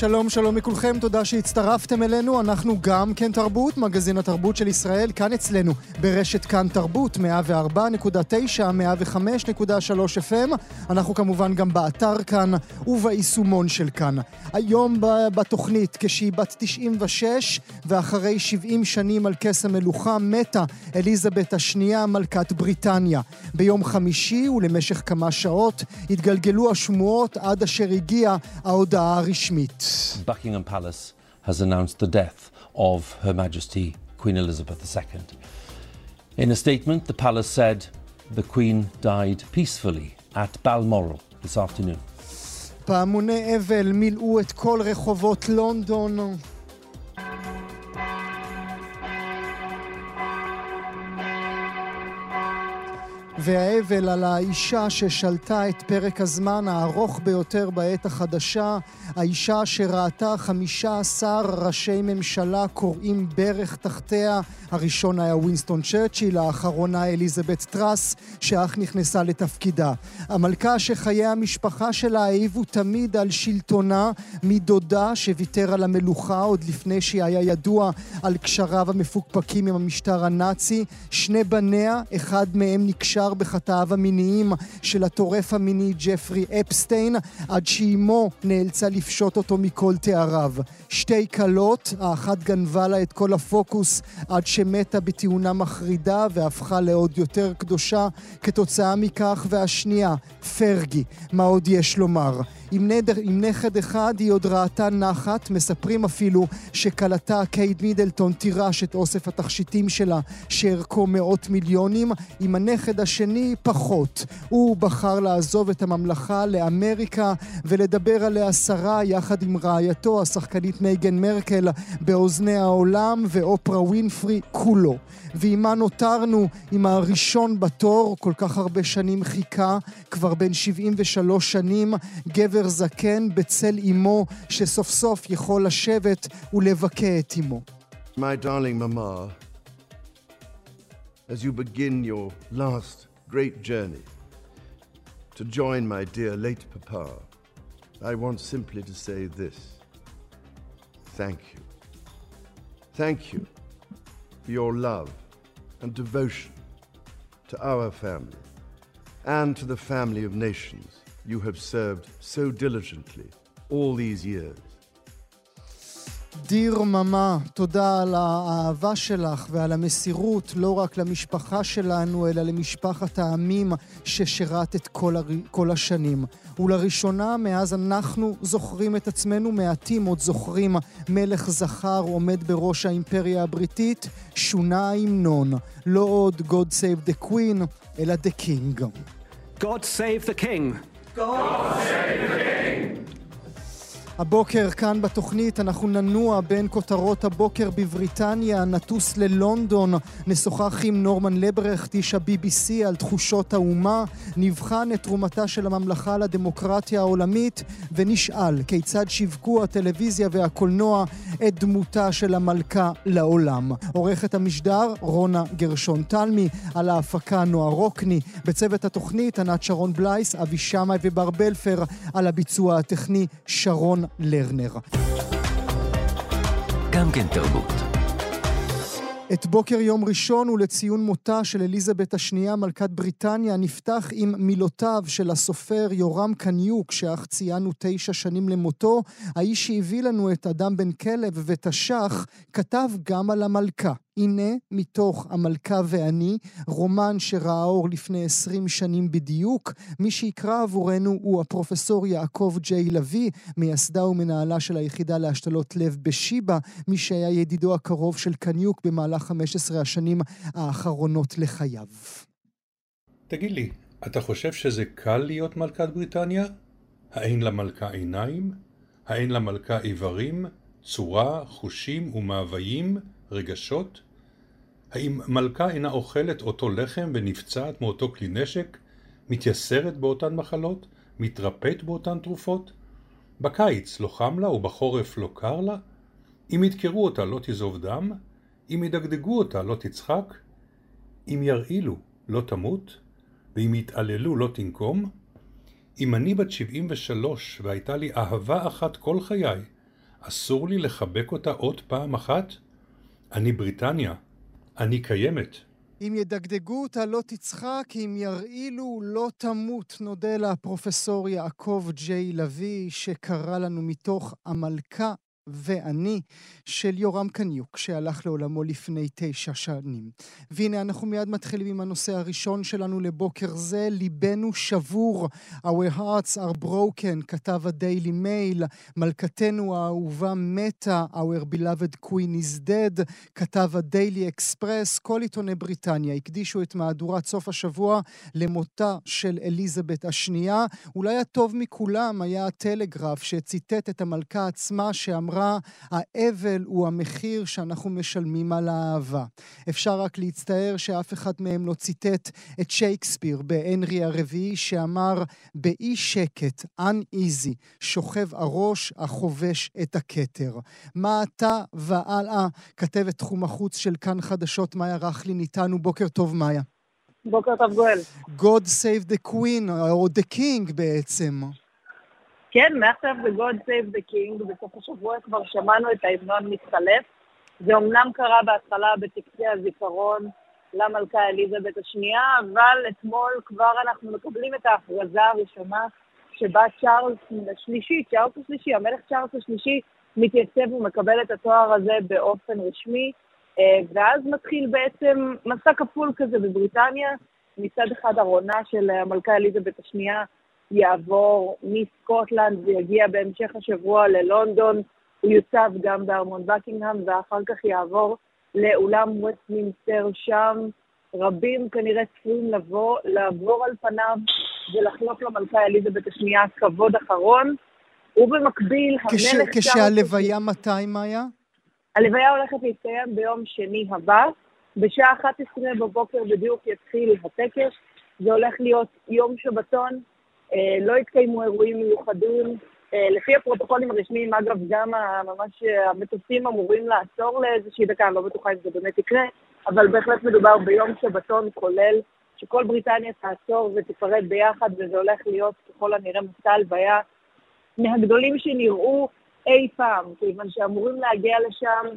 שלום, שלום לכולכם, תודה שהצטרפתם אלינו. אנחנו גם כן תרבות, מגזין התרבות של ישראל, כאן אצלנו, ברשת כאן תרבות, 104.9, 105.3 FM. אנחנו כמובן גם באתר כאן וביישומון של כאן. היום בתוכנית, כשהיא בת 96, ואחרי 70 שנים על כס המלוכה, מתה אליזבת השנייה, מלכת בריטניה. ביום חמישי ולמשך כמה שעות התגלגלו השמועות עד אשר הגיעה ההודעה הרשמית. Buckingham Palace has announced the death of Her Majesty Queen Elizabeth II. In a statement, the palace said the Queen died peacefully at Balmoral this afternoon. פעמוני אבל מילאו את כל רחובות לונדון. והאבל על האישה ששלטה את פרק הזמן הארוך ביותר בעת החדשה, האישה שראתה 15 ראשי ממשלה כורעים ברך תחתיה, הראשון היה ווינסטון צ'רצ'יל, האחרונה אליזבת טראס, שאך נכנסה לתפקידה. המלכה שחיי המשפחה שלה העיבו תמיד על שלטונה, מדודה שוויתר על המלוכה עוד לפני שהיה ידוע על קשריו המפוקפקים עם המשטר הנאצי, שני בניה, אחד מהם נקשר נעצר בחטאיו המיניים של הטורף המיני ג'פרי אפסטיין, עד שאימו נאלצה לפשוט אותו מכל תאריו. שתי כלות, האחת גנבה לה את כל הפוקוס עד שמתה בתאונה מחרידה והפכה לעוד יותר קדושה כתוצאה מכך, והשנייה, פרגי, מה עוד יש לומר? עם, נדר, עם נכד אחד היא עוד ראתה נחת, מספרים אפילו שכלתה קייד מידלטון תירש את אוסף התכשיטים שלה שערכו מאות מיליונים, עם הנכד השני פחות. הוא בחר לעזוב את הממלכה לאמריקה ולדבר עליה שרה יחד עם רעייתו השחקנית מייגן מרקל באוזני העולם ואופרה ווינפרי כולו. ועימה נותרנו עם הראשון בתור, כל כך הרבה שנים חיכה, כבר בן 73 שנים, גבר זקן בצל אמו, שסוף סוף יכול לשבת ולבכה את אמו. My darling mama, as you begin your last great journey to join my dear late papa, I want simply to say this. Thank you. Thank you for your love and devotion to our family and to the family of nations you have served so diligently all these years. דיר ממה, תודה על האהבה שלך ועל המסירות, לא רק למשפחה שלנו, אלא למשפחת העמים ששירת כל, הר... כל השנים. ולראשונה, מאז אנחנו זוכרים את עצמנו, מעטים עוד זוכרים מלך זכר עומד בראש האימפריה הבריטית, שונה ההמנון. לא עוד God Save the Queen, אלא The King. God Save the King. God Save the King. הבוקר כאן בתוכנית אנחנו ננוע בין כותרות הבוקר בבריטניה, נטוס ללונדון, נשוחח עם נורמן לברכט, איש ה-BBC, על תחושות האומה, נבחן את תרומתה של הממלכה לדמוקרטיה העולמית, ונשאל כיצד שיווקו הטלוויזיה והקולנוע את דמותה של המלכה לעולם. עורכת המשדר רונה גרשון תלמי, על ההפקה נועה רוקני, בצוות התוכנית ענת שרון בלייס, אבי שמאי ובר בלפר, על הביצוע הטכני שרון לרנר. גם כן תרבות. את בוקר יום ראשון ולציון מותה של אליזבת השנייה, מלכת בריטניה, נפתח עם מילותיו של הסופר יורם קניוק, שאך ציינו תשע שנים למותו. האיש שהביא לנו את אדם בן כלב ותש"ח, כתב גם על המלכה. הנה, מתוך המלכה ואני, רומן שראה אור לפני עשרים שנים בדיוק. מי שיקרא עבורנו הוא הפרופסור יעקב ג'יי לביא, מייסדה ומנהלה של היחידה להשתלות לב בשיבא, מי שהיה ידידו הקרוב של קניוק במהלך 15 השנים האחרונות לחייו. תגיד לי, אתה חושב שזה קל להיות מלכת בריטניה? האין למלכה עיניים? האין למלכה איברים, צורה, חושים ומאוויים, רגשות? האם מלכה אינה אוכלת אותו לחם ונפצעת מאותו כלי נשק? מתייסרת באותן מחלות? מתרפאת באותן תרופות? בקיץ לא חם לה ובחורף לא קר לה? אם ידקרו אותה לא תזוב דם? אם ידגדגו אותה לא תצחק? אם ירעילו לא תמות? ואם יתעללו לא תנקום? אם אני בת שבעים ושלוש והייתה לי אהבה אחת כל חיי, אסור לי לחבק אותה עוד פעם אחת? אני בריטניה, אני קיימת. אם ידגדגו אותה לא תצחק, אם ירעילו לא תמות. נודה לפרופסור יעקב ג'יי לביא, שקרא לנו מתוך המלכה ואני של יורם קניוק, שהלך לעולמו לפני תשע שנים. והנה, אנחנו מיד מתחילים עם הנושא הראשון שלנו לבוקר זה, ליבנו שבור, Our hearts are broken, כתב הדיילי מייל, מלכתנו האהובה מתה, Our beloved queen is dead, כתב הדיילי אקספרס, כל עיתוני בריטניה הקדישו את מהדורת סוף השבוע למותה של אליזבת השנייה. אולי הטוב מכולם היה הטלגרף שציטט את המלכה עצמה שאמרה אמרה, האבל הוא המחיר שאנחנו משלמים על האהבה. אפשר רק להצטער שאף אחד מהם לא ציטט את שייקספיר בהנרי הרביעי, שאמר, באי שקט, uneasy, שוכב הראש החובש את הכתר. מה אתה והלאה, כתבת תחום החוץ של כאן חדשות, מאיה רכלין איתנו. בוקר טוב, מאיה. בוקר טוב, גואל. God save the queen, או the king בעצם. כן, מעכשיו ב-God Save the King, בסוף השבוע כבר שמענו את ההמנון מתחלף. זה אמנם קרה בהתחלה בטקסי הזיכרון למלכה אליזבת השנייה, אבל אתמול כבר אנחנו מקבלים את ההכרזה הראשונה שבה צ'ארלס השלישי, צ'ארלס השלישי, המלך צ'ארלס השלישי, מתייצב ומקבל את התואר הזה באופן רשמי, אה, ואז מתחיל בעצם מסע כפול כזה בבריטניה, מצד אחד ארונה של המלכה אליזבת השנייה, יעבור מסקוטלנד ויגיע בהמשך השבוע ללונדון, הוא יוצב גם בארמון בקינגהם ואחר כך יעבור לאולם ווסטמינסטר שם. רבים כנראה צפויים לבוא, לעבור על פניו ולחלוק למלכה אליזבת השנייה כבוד אחרון. ובמקביל, כש, המלך... כשהלוויה מתי, מאיה? הלוויה הולכת להתקיים ביום שני הבא. בשעה 11 בבוקר בדיוק יתחיל הטקס. זה הולך להיות יום שבתון, לא התקיימו אירועים מיוחדים. אה, לפי הפרוטוקולים הרשמיים, אגב, גם ממש אה, המטוסים אמורים לעצור לאיזושהי דקה, אני לא בטוחה אם זה באמת יקרה, אבל בהחלט מדובר ביום שבתון כולל, שכל בריטניה תעצור ותפרד ביחד, וזה הולך להיות ככל הנראה מסע הלוויה מהגדולים שנראו אי פעם, כיוון שאמורים להגיע לשם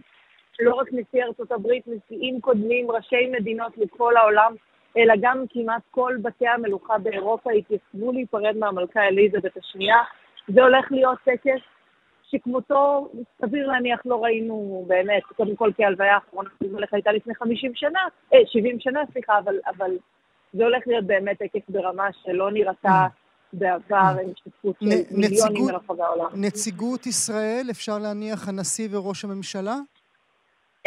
לא רק נשיא ארצות הברית, נשיאים קודמים, ראשי מדינות מכל העולם, אלא גם כמעט כל בתי המלוכה באירופה התייצבו להיפרד מהמלכה אליזבת השנייה. זה הולך להיות טקס שכמותו, סביר להניח, לא ראינו באמת, קודם כל כי ההלוויה האחרונה של מלך הייתה לפני 50 שנה, אה, 70 שנה, סליחה, אבל, אבל זה הולך להיות באמת טקס ברמה שלא נראתה בעבר עם השתתפות של מיליונים מרחבי העולם. נציגות ישראל, אפשר להניח הנשיא וראש הממשלה?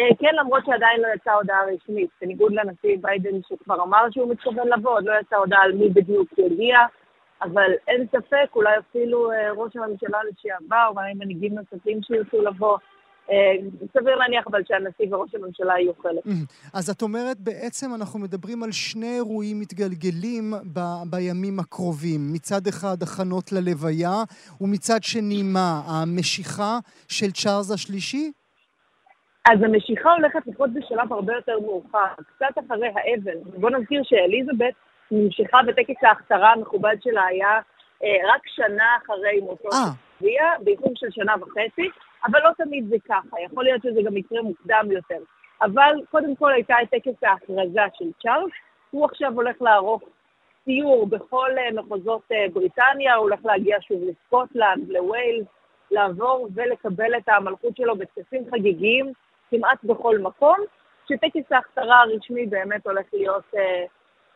אה, כן, למרות שעדיין לא יצאה הודעה רשמית, בניגוד לנשיא ביידן שכבר אמר שהוא מתכוון לבוא, עוד לא יצאה הודעה על מי בדיוק יגיע, אבל אין ספק, אולי אפילו אה, ראש הממשלה לשעבר, אולי מנהיגים נוספים שירצו לבוא. אה, סביר להניח אבל שהנשיא וראש הממשלה יהיו חלק. אז את אומרת, בעצם אנחנו מדברים על שני אירועים מתגלגלים ב- בימים הקרובים. מצד אחד, הכנות ללוויה, ומצד שני, מה, המשיכה של צ'ארלס השלישי? אז המשיכה הולכת לקרות בשלב הרבה יותר מאוחר, קצת אחרי האבן. בוא נזכיר שאליזבת נמשכה בטקס ההכתרה המכובד שלה היה אה, רק שנה אחרי מותו של צביה, באיחור של שנה וחצי, אבל לא תמיד זה ככה, יכול להיות שזה גם יקרה מוקדם יותר. אבל קודם כל הייתה את טקס ההכרזה של צ'ארלס, הוא עכשיו הולך לערוך סיור בכל אה, מחוזות אה, בריטניה, הוא הולך להגיע שוב לסקוטלנד, לוויילס, לעבור ולקבל את המלכות שלו בטקסים חגיגיים. כמעט בכל מקום, שטקס ההכתרה הרשמי באמת הולך להיות אה,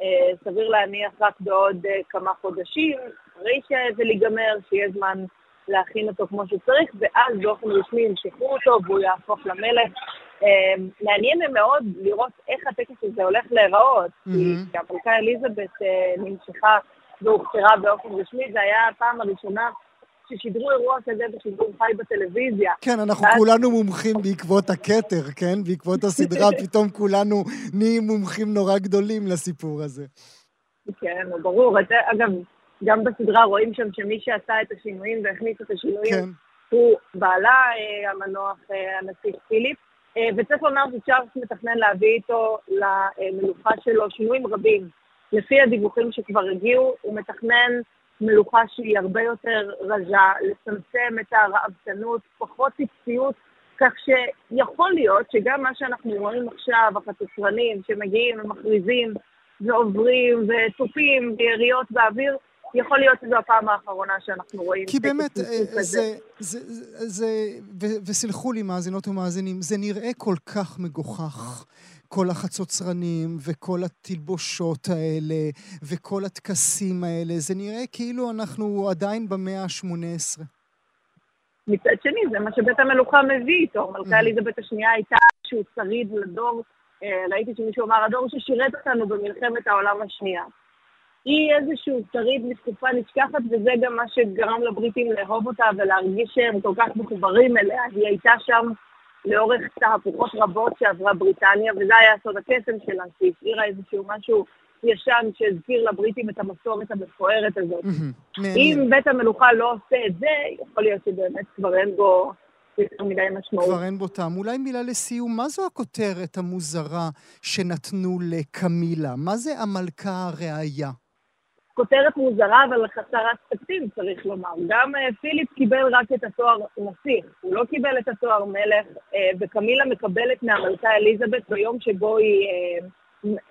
אה, סביר להניח רק בעוד אה, כמה חודשים, אחרי שזה ייגמר, שיהיה זמן להכין אותו כמו שצריך, ואז באופן רשמי ימשכו אותו והוא יהפוך למלך אה, מעניין מאוד לראות איך הטקס הזה הולך להיראות, כי מהמם. המלכה אליזבת אה, נמשכה והוכתרה באופן רשמי, זה היה הפעם הראשונה ששידרו אירוע כזה בשידור חי בטלוויזיה. כן, אנחנו ואז- כולנו מומחים בעקבות הכתר, כן? בעקבות הסדרה, פתאום כולנו נהיים מומחים נורא גדולים לסיפור הזה. כן, ברור. את- אגב, גם בסדרה רואים שם שמי שעשה את השינויים והכניס את השינויים כן. הוא בעלה אה, המנוח, אה, הנסיך פיליפ, אה, וצריך לומר שצ'ארלס מתכנן להביא איתו למלוכה שלו שינויים רבים. לפי הדיווחים שכבר הגיעו, הוא מתכנן מלוכה שהיא הרבה יותר רזה, לצמצם את הרעבתנות, פחות טיפסיות, כך שיכול להיות שגם מה שאנחנו רואים עכשיו, החצוצרנים שמגיעים ומכריזים ועוברים ותופים ביריות באוויר, יכול להיות שזו הפעם האחרונה שאנחנו רואים כי באמת, אה. זה, זה, זה, זה וסלחו לי מאזינות ומאזינים, זה נראה כל כך מגוחך. כל החצוצרנים וכל התלבושות האלה וכל הטקסים האלה, זה נראה כאילו אנחנו עדיין במאה ה-18. מצד שני, זה מה שבית המלוכה מביא איתו. מלכה אליזבת השנייה הייתה איזשהו שריד לדור, אה, ראיתי שמישהו אמר, הדור ששירת אותנו במלחמת העולם השנייה. היא איזשהו שריד מתקופה נשכחת, וזה גם מה שגרם לבריטים לאהוב אותה ולהרגיש שהם כל כך מחוברים אליה. היא הייתה שם לאורך תהפוכות רבות שעברה בריטניה, וזה היה סוד הקסם שלה, שהשאירה איזשהו משהו ישן שהזכיר לבריטים את המסורת המפוארת הזאת. אם בית המלוכה לא עושה את זה, יכול להיות שבאמת כבר אין בו יותר מדי משמעות. כבר אין בו טעם. אולי מילה לסיום, מה זו הכותרת המוזרה שנתנו לקמילה? מה זה המלכה הראיה? כותרת מוזרה, אבל חסרת תקציב, צריך לומר. גם אה, פיליפ קיבל רק את התואר נסיך, הוא לא קיבל את התואר מלך, אה, וקמילה מקבלת מהמלכה אליזבת ביום שבו היא אה,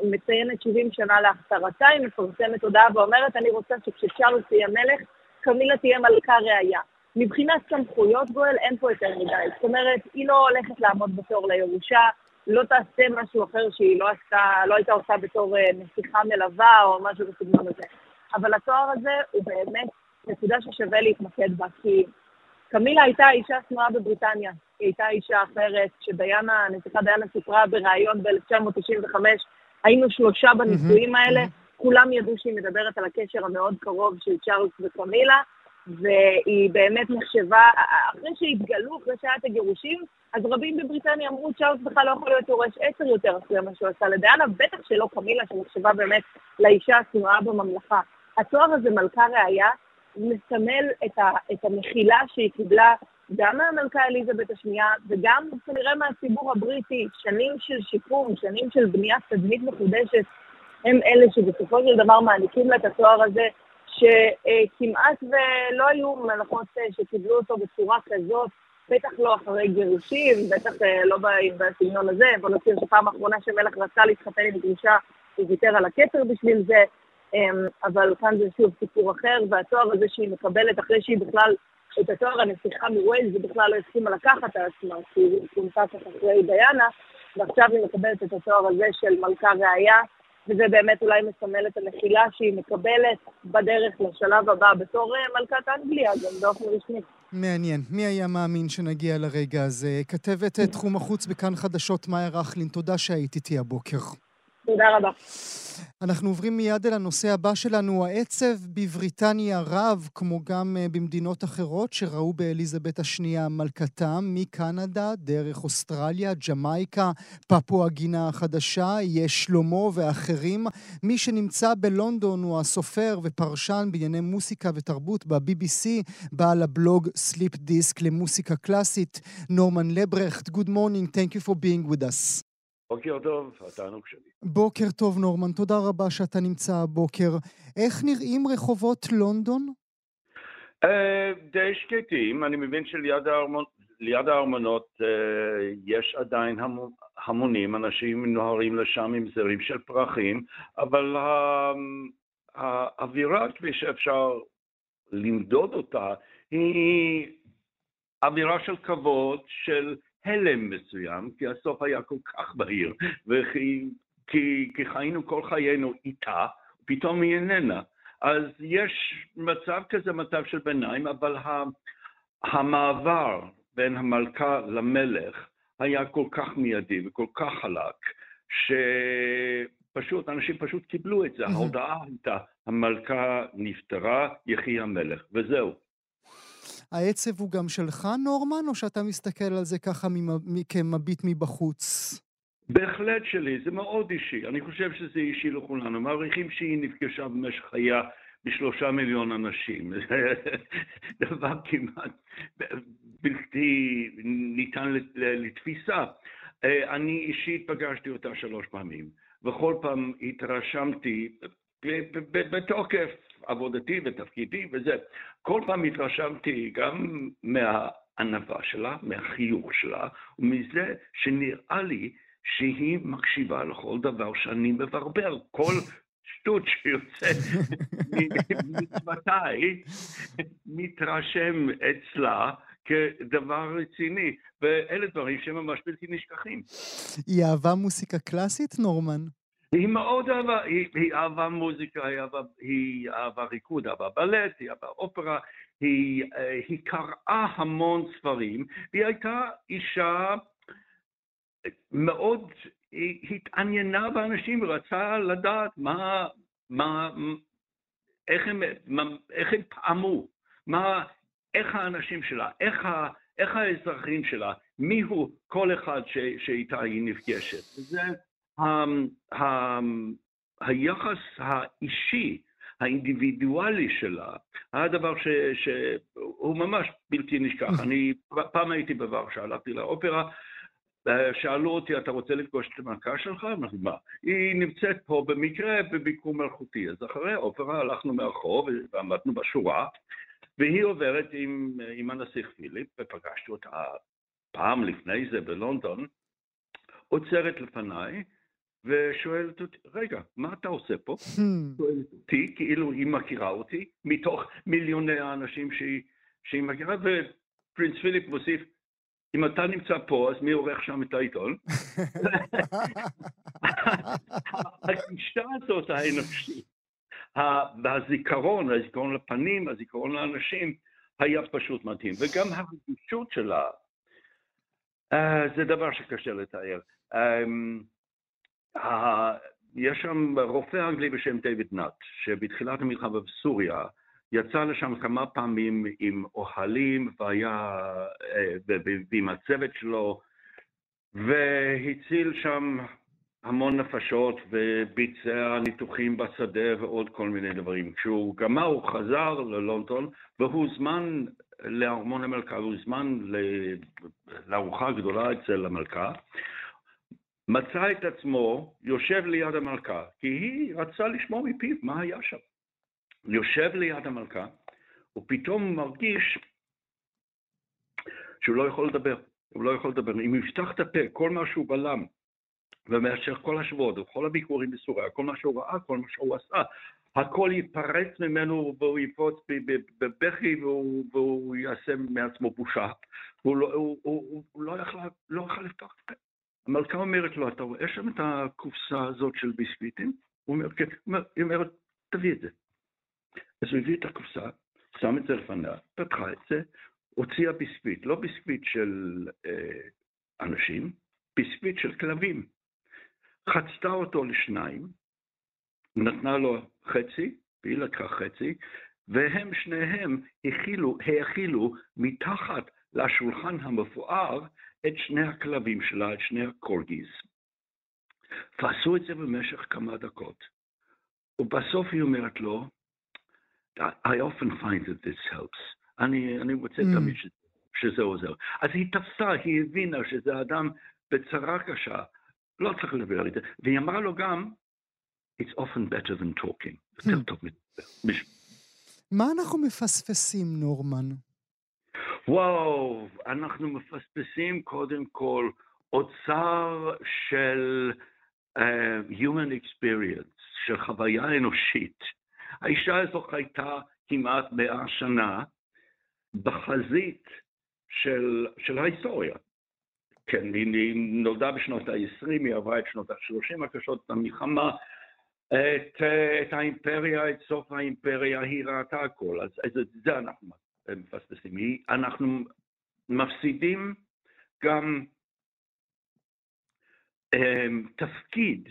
מציינת 70 שנה להכתרתה, היא מפרסמת הודעה ואומרת, אני רוצה שכשצ'ארלס תהיה מלך, קמילה תהיה מלכה ראיה. מבחינת סמכויות גואל אין פה יותר מדי. זאת אומרת, היא לא הולכת לעמוד בתור לירושה, לא תעשה משהו אחר שהיא לא עשתה, לא הייתה עושה בתור נסיכה מלווה או משהו בסגנון הזה. אבל התואר הזה הוא באמת נקודה ששווה להתמקד בה, כי קמילה הייתה אישה שנואה בבריטניה, היא הייתה אישה אחרת, שדיאנה, הנסיכה דיאנה סיפרה בריאיון ב-1995, היינו שלושה בנישואים האלה, כולם ידעו שהיא מדברת על הקשר המאוד קרוב של צ'ארלס וקמילה, והיא באמת נחשבה, אחרי שהתגלו, אחרי שהיה את הגירושים, אז רבים בבריטניה אמרו, צ'ארלס בכלל לא יכול להיות יורש עשר יותר אחרי מה שהוא עשה לדיאנה, בטח שלא קמילה, שנחשבה באמת לאישה השנואה בממלכה. התואר הזה, מלכה ראיה, מסמל את, ה, את המחילה שהיא קיבלה גם מהמלכה אליזבת השנייה וגם כנראה מהציבור הבריטי, שנים של שיקום, שנים של בניית תדמית מחודשת, הם אלה שבסופו של דבר מעניקים לה את התואר הזה, שכמעט ולא היו מלכות אה, שקיבלו אותו בצורה כזאת, בטח לא אחרי גירושים, בטח אה, לא בסגנון הזה, בוא נזכיר שפעם האחרונה שמלך רצה להתחתן עם גרושה, הוא ויתר על הכתר בשביל זה, אבל כאן זה שוב סיפור אחר, והתואר הזה שהיא מקבלת אחרי שהיא בכלל, את התואר הנסיכה מווילס, היא בכלל לא הסכימה לקחת על עצמה, כי היא כונתה כך אחרי דיאנה, ועכשיו היא מקבלת את התואר הזה של מלכה ראיה, וזה באמת אולי מסמל את הנחילה שהיא מקבלת בדרך לשלב הבא בתור אה, מלכת אנגליה, גם באופן רשמי. מעניין. מי היה מאמין שנגיע לרגע הזה? כתבת אה, תחום החוץ בכאן חדשות, מאיה רכלין, תודה שהיית איתי הבוקר. תודה רבה. אנחנו עוברים מיד אל הנושא הבא שלנו, העצב בבריטניה רב, כמו גם אה, במדינות אחרות שראו באליזבת השנייה מלכתם, מקנדה, דרך אוסטרליה, ג'מייקה, פפואה גינה החדשה, יש שלמה ואחרים. מי שנמצא בלונדון הוא הסופר ופרשן בענייני מוסיקה ותרבות ב-BBC, בעל הבלוג סליפ דיסק למוסיקה קלאסית, נורמן לברכט. Good morning, thank you for being with us. בוקר טוב, התענוג שלי. בוקר טוב, נורמן, תודה רבה שאתה נמצא הבוקר. איך נראים רחובות לונדון? אה, די שקטים, אני מבין שליד הארמונ... ליד הארמונות אה, יש עדיין המ... המונים, אנשים נוהרים לשם עם זרים של פרחים, אבל. האווירה, כפי שאפשר למדוד אותה, היא אווירה של כבוד, של הלם מסוים, כי הסוף היה כל כך בהיר, וכי כי, כי חיינו כל חיינו איתה, פתאום היא איננה. אז יש מצב כזה, מצב של ביניים, אבל ה, המעבר בין המלכה למלך היה כל כך מיידי וכל כך חלק, שפשוט, אנשים פשוט קיבלו את זה. ההודעה הייתה, המלכה נפטרה, יחי המלך, וזהו. העצב הוא גם שלך, נורמן, או שאתה מסתכל על זה ככה כמביט מבחוץ? בהחלט שלי, זה מאוד אישי. אני חושב שזה אישי לכולנו. מעריכים שהיא נפגשה במשך חייה בשלושה מיליון אנשים. דבר כמעט בלתי ניתן לתפיסה. אה, אני אישית פגשתי אותה שלוש פעמים, וכל פעם התרשמתי בתוקף עבודתי ותפקידי וזה. כל פעם התרשמתי גם מהענווה שלה, מהחיוך שלה, ומזה שנראה לי שהיא מקשיבה לכל דבר שאני מברבר. כל שטות שיוצא מצוותיי מתרשם אצלה כדבר רציני, ואלה דברים שממש בלתי נשכחים. היא אהבה מוסיקה קלאסית, נורמן? היא מאוד אהבה, היא, היא אהבה מוזיקה, היא אהבה, היא אהבה ריקוד, אהבה בלט, היא אהבה אופרה, היא, אה, היא קראה המון ספרים, והיא הייתה אישה מאוד, היא התעניינה באנשים ורצה לדעת מה, מה, איך הם, מה, איך הם פעמו, מה, איך האנשים שלה, איך, ה, איך האזרחים שלה, מיהו כל אחד ש, שאיתה היא נפגשת. זה ה, ה, היחס האישי, האינדיבידואלי שלה, היה דבר ש, שהוא ממש בלתי נשכח. אני פעם הייתי בוורשה, הלכתי לאופרה, שאלו אותי, אתה רוצה לפגוש את המלכה שלך? אמרתי, מה? היא נמצאת פה במקרה בביקור מלכותי. אז אחרי האופרה הלכנו מהרחוב ועמדנו בשורה, והיא עוברת עם, עם הנסיך פיליפ, ופגשתי אותה פעם לפני זה בלונדון, עוצרת לפניי, ושואלת אותי, רגע, מה אתה עושה פה? Hmm. שואלת אותי, כאילו היא מכירה אותי, מתוך מיליוני האנשים שהיא, שהיא מכירה, ופרינס פיליפ מוסיף, אם אתה נמצא פה, אז מי עורך שם את העיתון? הגישה הזאת האנושית, הזיכרון, הזיכרון לפנים, הזיכרון לאנשים, היה פשוט מדהים. וגם הרגישות שלה, אה, זה דבר שקשה לתאר. אמ, יש שם רופא אנגלי בשם דיוויד נאט, שבתחילת המלחמה בסוריה, יצא לשם כמה פעמים עם אוהלים והיה, אה, ועם הצוות שלו, והציל שם המון נפשות וביצע ניתוחים בשדה ועוד כל מיני דברים. כשהוא גמר, הוא חזר ללונדון והוא הוזמן לארמון המלכה, הוא הוזמן לארוחה גדולה אצל המלכה. מצא את עצמו יושב ליד המלכה, כי היא רצה לשמוע מפיו מה היה שם. יושב ליד המלכה, ופתאום מרגיש שהוא לא יכול לדבר. הוא לא יכול לדבר. אם יפתח את הפה, כל מה שהוא בלם, במשך כל השבועות, וכל הביקורים בסוריה, כל מה שהוא ראה, כל מה שהוא עשה, הכל יתפרץ ממנו והוא יפוץ בבכי והוא, והוא יעשה מעצמו בושה. הוא לא, הוא, הוא, הוא לא יכל לא לפתוח את הפה. המלכה אומרת לו, אתה רואה שם את הקופסה הזאת של ביסקוויטים? הוא אומר, כן. היא אומרת, תביא את זה. אז הוא הביא את הקופסה, שם את זה לפניה, פתחה את זה, הוציאה ביסקוויט, לא ביסקוויט של אה, אנשים, ביסקוויט של כלבים. חצתה אותו לשניים, נתנה לו חצי, והיא לקחה חצי, והם שניהם האכילו מתחת לשולחן המפואר את שני הכלבים שלה, את שני הקורגיז. ועשו את זה במשך כמה דקות. ובסוף היא אומרת לו, I often find that this helps. אני, אני רוצה mm. תמיד שזה עוזר. אז היא תפסה, היא הבינה שזה אדם בצרה קשה, לא צריך לדבר על זה. והיא אמרה לו גם, it's often better than talking. יותר hmm. טוב מדבר. מה אנחנו מפספסים, נורמן? וואו, אנחנו מפספסים קודם כל אוצר של uh, human experience, של חוויה אנושית. האישה הזו חייתה כמעט מאה שנה בחזית של, של ההיסטוריה. כן, היא נולדה בשנות ה-20, היא עברה את שנות ה-30 הקשות במלחמה, את, את האימפריה, את סוף האימפריה, היא ראתה הכל, אז, אז את זה אנחנו מפספסים. אנחנו מפסידים גם אמ, תפקיד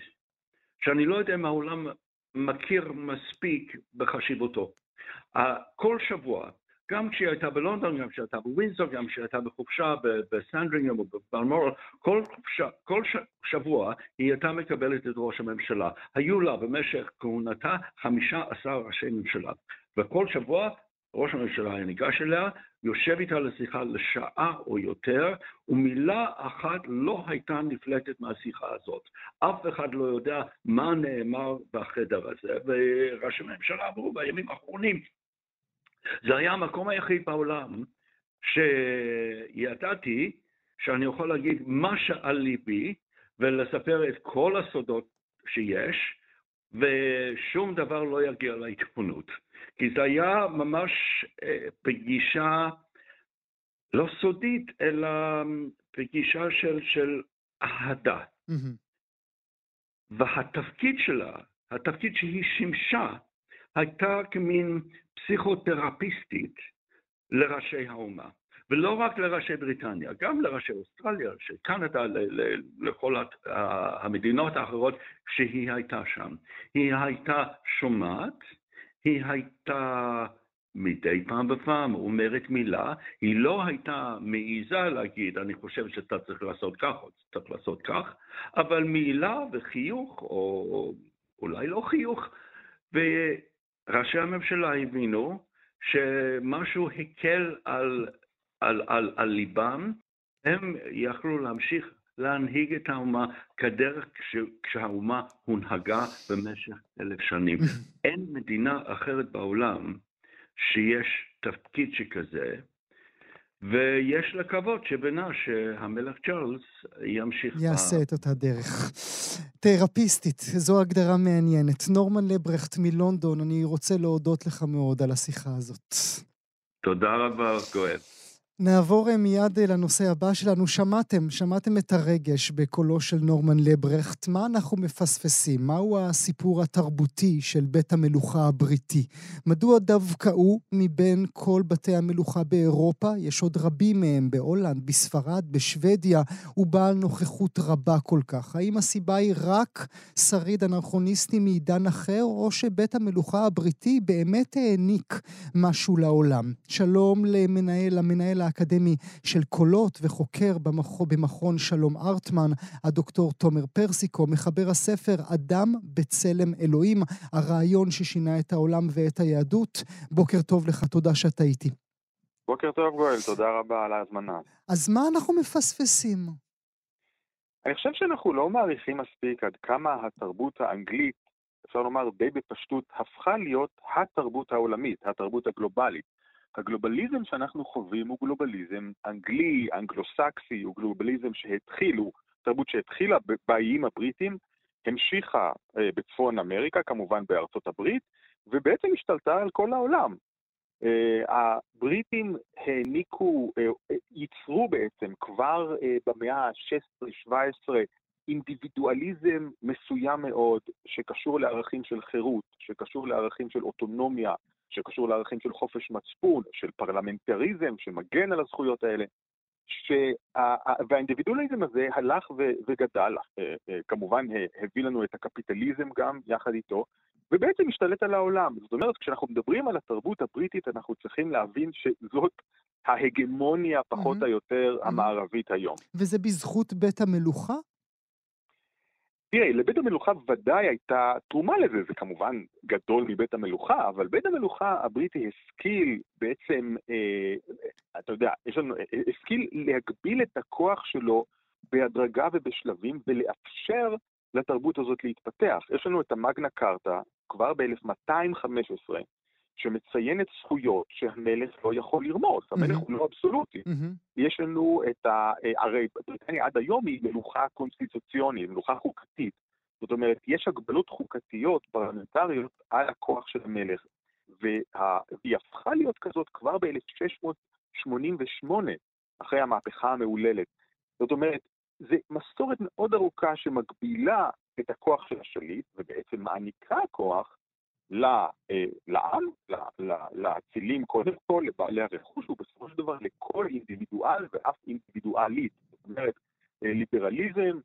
שאני לא יודע אם העולם מכיר מספיק בחשיבותו. כל שבוע, גם כשהיא הייתה בלונדון, גם כשהיא הייתה בווינסור, גם כשהיא הייתה בחופשה בסנדרינגהם או בבלמורל, כל, כל שבוע היא הייתה מקבלת את ראש הממשלה. היו לה במשך כהונתה 15 ראשי ממשלה, וכל שבוע ראש הממשלה היה ניגש אליה, יושב איתה לשיחה לשעה או יותר, ומילה אחת לא הייתה נפלטת מהשיחה הזאת. אף אחד לא יודע מה נאמר בחדר הזה, וראשי הממשלה אמרו בימים האחרונים, זה היה המקום היחיד בעולם שידעתי שאני יכול להגיד מה שעל ליבי ולספר את כל הסודות שיש, ושום דבר לא יגיע לעיתונות. כי זה היה ממש אה, פגישה לא סודית, אלא פגישה של, של אהדה. Mm-hmm. והתפקיד שלה, התפקיד שהיא שימשה, הייתה כמין פסיכותרפיסטית לראשי האומה. ולא רק לראשי בריטניה, גם לראשי אוסטרליה, לראשי קנדה, לכל המדינות האחרות שהיא הייתה שם. היא הייתה שומעת, היא הייתה מדי פעם בפעם אומרת מילה, היא לא הייתה מעיזה להגיד, אני חושב שאתה צריך לעשות כך או צריך לעשות כך, אבל מילה וחיוך, או אולי לא חיוך, וראשי הממשלה הבינו שמשהו הקל על, על, על, על ליבם, הם יכלו להמשיך להנהיג את האומה כדרך כשהאומה הונהגה במשך אלף שנים. אין מדינה אחרת בעולם שיש תפקיד שכזה, ויש לקוות שבינה שהמלך צ'ארלס ימשיך... יעשה ב... את אותה דרך. תרפיסטית, זו הגדרה מעניינת. נורמן לברכט מלונדון, אני רוצה להודות לך מאוד על השיחה הזאת. תודה רבה, גואל. נעבור אה, מיד אה, לנושא הבא שלנו. שמעתם, שמעתם את הרגש בקולו של נורמן לברכט. מה אנחנו מפספסים? מהו הסיפור התרבותי של בית המלוכה הבריטי? מדוע דווקא הוא מבין כל בתי המלוכה באירופה? יש עוד רבים מהם בהולנד, בספרד, בשוודיה, הוא בעל נוכחות רבה כל כך. האם הסיבה היא רק שריד אנכרוניסטי מעידן אחר, או שבית המלוכה הבריטי באמת העניק משהו לעולם? שלום למנהל, המנהל האקדמי של קולות וחוקר במכ... במכון שלום ארטמן, הדוקטור תומר פרסיקו, מחבר הספר אדם בצלם אלוהים, הרעיון ששינה את העולם ואת היהדות. בוקר טוב לך, תודה שאתה איתי. בוקר טוב גואל, תודה רבה על ההזמנה. אז מה אנחנו מפספסים? אני חושב שאנחנו לא מעריכים מספיק עד כמה התרבות האנגלית, אפשר לומר די בפשטות, הפכה להיות התרבות העולמית, התרבות הגלובלית. הגלובליזם שאנחנו חווים הוא גלובליזם אנגלי, אנגלו-סקסי, הוא גלובליזם שהתחיל, הוא תרבות שהתחילה באיים הבריטים, המשיכה אה, בצפון אמריקה, כמובן בארצות הברית, ובעצם השתלטה על כל העולם. אה, הבריטים העניקו, אה, ייצרו בעצם כבר במאה ה-16-17 אינדיבידואליזם מסוים מאוד, שקשור לערכים של חירות, שקשור לערכים של אוטונומיה, שקשור לערכים של חופש מצפון, של פרלמנטריזם, שמגן על הזכויות האלה, שה... והאינדיבידואליזם הזה הלך ו... וגדל, אה, אה, כמובן הביא לנו את הקפיטליזם גם יחד איתו, ובעצם השתלט על העולם. זאת אומרת, כשאנחנו מדברים על התרבות הבריטית, אנחנו צריכים להבין שזאת ההגמוניה פחות mm-hmm. או יותר המערבית היום. וזה בזכות בית המלוכה? תראה, לבית המלוכה ודאי הייתה תרומה לזה, זה כמובן גדול מבית המלוכה, אבל בית המלוכה הבריטי השכיל בעצם, אה, אתה יודע, יש לנו, אה, השכיל להגביל את הכוח שלו בהדרגה ובשלבים ולאפשר לתרבות הזאת להתפתח. יש לנו את המגנה קארטה כבר ב-1215, שמציינת זכויות שהמלך לא יכול לרמוס, המלך mm-hmm. הוא לא אבסולוטי. Mm-hmm. יש לנו את ה... אה, הרי בריטניה עד היום היא מלוכה קונסטיטוציונית, מלוכה חוקתית. זאת אומרת, יש הגבלות חוקתיות, פרלמנטריות, על הכוח של המלך. וה... והיא הפכה להיות כזאת כבר ב-1688, אחרי המהפכה המהוללת. זאת אומרת, זו מסורת מאוד ארוכה שמגבילה את הכוח של השליט, ובעצם מעניקה כוח לעם, לאצילים קודם כל, לבעלי הרכוש, ובסופו של דבר לכל אינדיבידואל ואף אינדיבידואלית. זאת אומרת, אה, ליברליזם,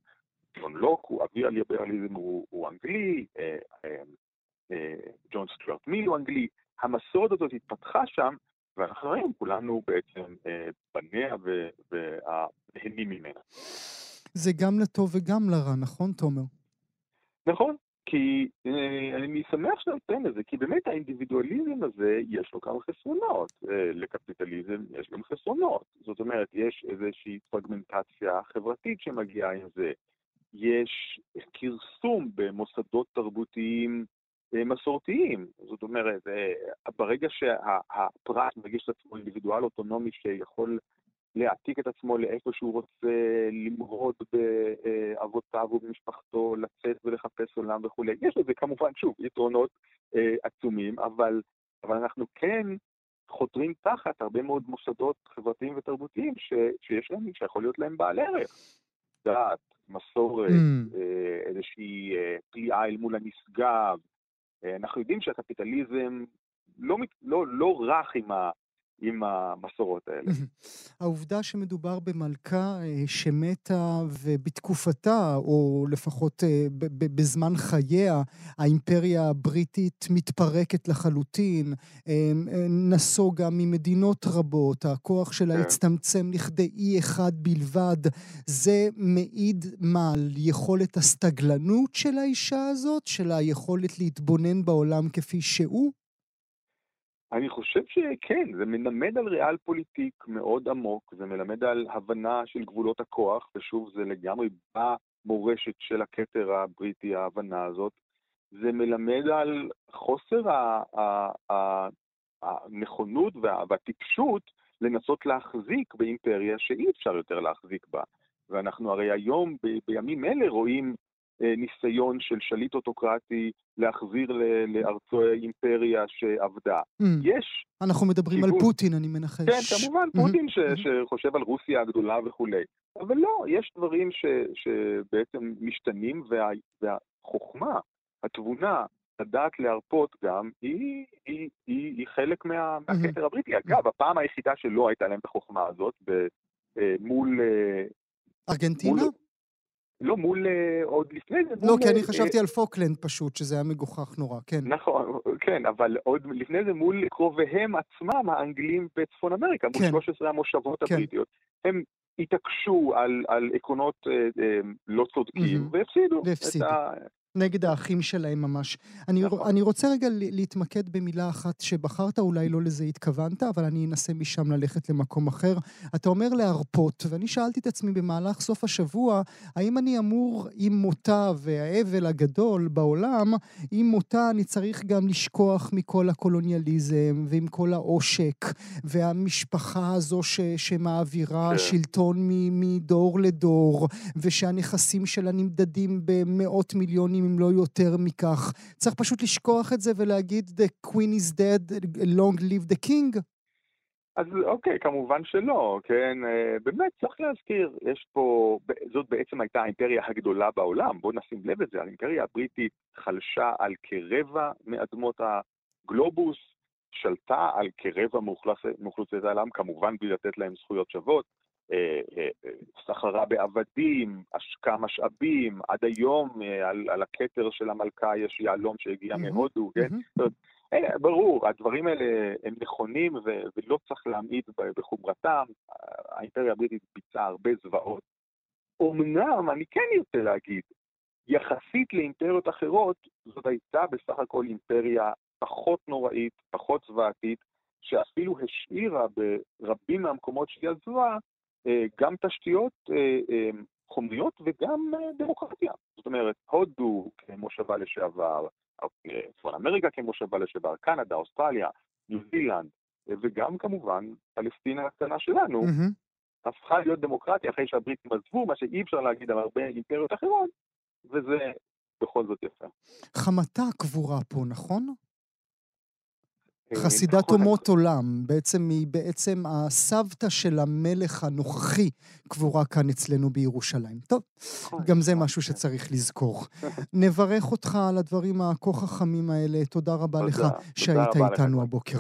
ג'ון לוק, הוא אבי הליברליזם, הוא, הוא אנגלי, ג'ון סטיוארט מיל הוא אנגלי. המסורת הזאת התפתחה שם, ואנחנו רואים כולנו בעצם בניה והנהנים ממנה. זה גם לטוב וגם לרע, נכון, תומר? נכון, כי אה, אני שמח שאתה נותן את זה, כי באמת האינדיבידואליזם הזה, יש לו כמה חסרונות. אה, לקפיטליזם יש גם חסרונות. זאת אומרת, יש איזושהי פרגמנטציה חברתית שמגיעה עם זה. יש כרסום במוסדות תרבותיים אה, מסורתיים. זאת אומרת, ברגע שהפרט מרגיש את עצמו אינדיבידואל אוטונומי שיכול להעתיק את עצמו לאיפה שהוא רוצה, למרוד באבותיו ובמשפחתו, לצאת ולחפש עולם וכולי. יש לזה כמובן, שוב, יתרונות אה, עצומים, אבל, אבל אנחנו כן חותרים תחת הרבה מאוד מוסדות חברתיים ותרבותיים ש, שיש להם, שיכול להיות להם בעל ערך. דת, מסורת, mm. אה, איזושהי אה, פליאה אל מול הנשגב. אה, אנחנו יודעים שהקפיטליזם לא, לא, לא רך עם ה... עם המסורות האלה. העובדה שמדובר במלכה אה, שמתה ובתקופתה, או לפחות אה, בזמן חייה, האימפריה הבריטית מתפרקת לחלוטין, אה, נסוגה ממדינות רבות, הכוח שלה כן. הצטמצם לכדי אי אחד בלבד, זה מעיד מה, על יכולת הסתגלנות של האישה הזאת? של היכולת להתבונן בעולם כפי שהוא? אני חושב שכן, זה מלמד על ריאל פוליטיק מאוד עמוק, זה מלמד על הבנה של גבולות הכוח, ושוב, זה לגמרי במורשת של הכתר הבריטי, ההבנה הזאת. זה מלמד על חוסר הנכונות והטיפשות לנסות להחזיק באימפריה שאי אפשר יותר להחזיק בה. ואנחנו הרי היום, בימים אלה, רואים ניסיון של שליט אוטוקרטי להחזיר לארצו אימפריה שעבדה. Mm. יש... אנחנו מדברים כיוון... על פוטין, אני מנחש. כן, כמובן, mm-hmm. פוטין ש... mm-hmm. שחושב על רוסיה הגדולה וכולי. אבל לא, יש דברים ש... שבעצם משתנים, וה... והחוכמה, התבונה, לדעת להרפות גם, היא, היא, היא, היא חלק מה, מהכתר הבריטי. אגב, הפעם היחידה שלא הייתה להם את החוכמה הזאת, ב, אה, מול... אה, ארגנטינה? מול, לא, מול, אה, עוד לפני זה. לא, כי אני אה, חשבתי על פוקלנד פשוט, שזה היה מגוחך נורא, כן. נכון, כן, אבל עוד לפני זה מול קרוביהם עצמם, האנגלים בצפון אמריקה, מול 13 כן. המושבות כן. הבריטיות. הם התעקשו על עקרונות אה, לא צודקים, והפסידו. והפסידו. נגד האחים שלהם ממש. אני, נכון. אני רוצה רגע להתמקד במילה אחת שבחרת, אולי לא לזה התכוונת, אבל אני אנסה משם ללכת למקום אחר. אתה אומר להרפות, ואני שאלתי את עצמי במהלך סוף השבוע, האם אני אמור עם מותה והאבל הגדול בעולם, עם מותה אני צריך גם לשכוח מכל הקולוניאליזם ועם כל העושק, והמשפחה הזו ש, שמעבירה כן. שלטון מדור לדור, ושהנכסים שלה נמדדים במאות מיליונים אם לא יותר מכך. צריך פשוט לשכוח את זה ולהגיד The Queen is dead, long live the king? אז אוקיי, כמובן שלא, כן? אה, באמת, צריך להזכיר, יש פה, זאת בעצם הייתה האימפריה הגדולה בעולם, בואו נשים לב לזה, האימפריה הבריטית חלשה על כרבע מאדמות הגלובוס, שלטה על כרבע מאוכלוסיית העולם, כמובן בלי לתת להם זכויות שוות. אה, אה, סחרה בעבדים, השקע משאבים, עד היום אה, על, על הכתר של המלכה יש יהלום שהגיע מהודו, כן? ברור, הדברים האלה הם נכונים ולא צריך להמעיט בחומרתם. האימפריה הבריטית ביצעה הרבה זוועות. אמנם, אני כן ארצה להגיד, יחסית לאימפריות אחרות, זאת הייתה בסך הכל אימפריה פחות נוראית, פחות זוועתית, שאפילו השאירה ברבים מהמקומות שהיא עזבה אה, גם תשתיות אה, אה, חומריות וגם דמוקרטיה. זאת אומרת, הודו כמושבה לשעבר, צפון אמריקה כמושבה לשעבר, קנדה, אוסטרליה, ניו זילנד, וגם כמובן פלסטינה הקטנה שלנו, mm-hmm. הפכה להיות דמוקרטיה אחרי שהבריטים עזבו, מה שאי אפשר להגיד על הרבה אימפריות אחרות, וזה בכל זאת יפה. חמתה קבורה פה, נכון? חסידת אומות עולם, בעצם היא בעצם הסבתא של המלך הנוכחי קבורה כאן אצלנו בירושלים. טוב, נכון. גם זה משהו שצריך לזכור. נברך אותך על הדברים הכה חכמים האלה, תודה רבה לך שהיית איתנו הבוקר.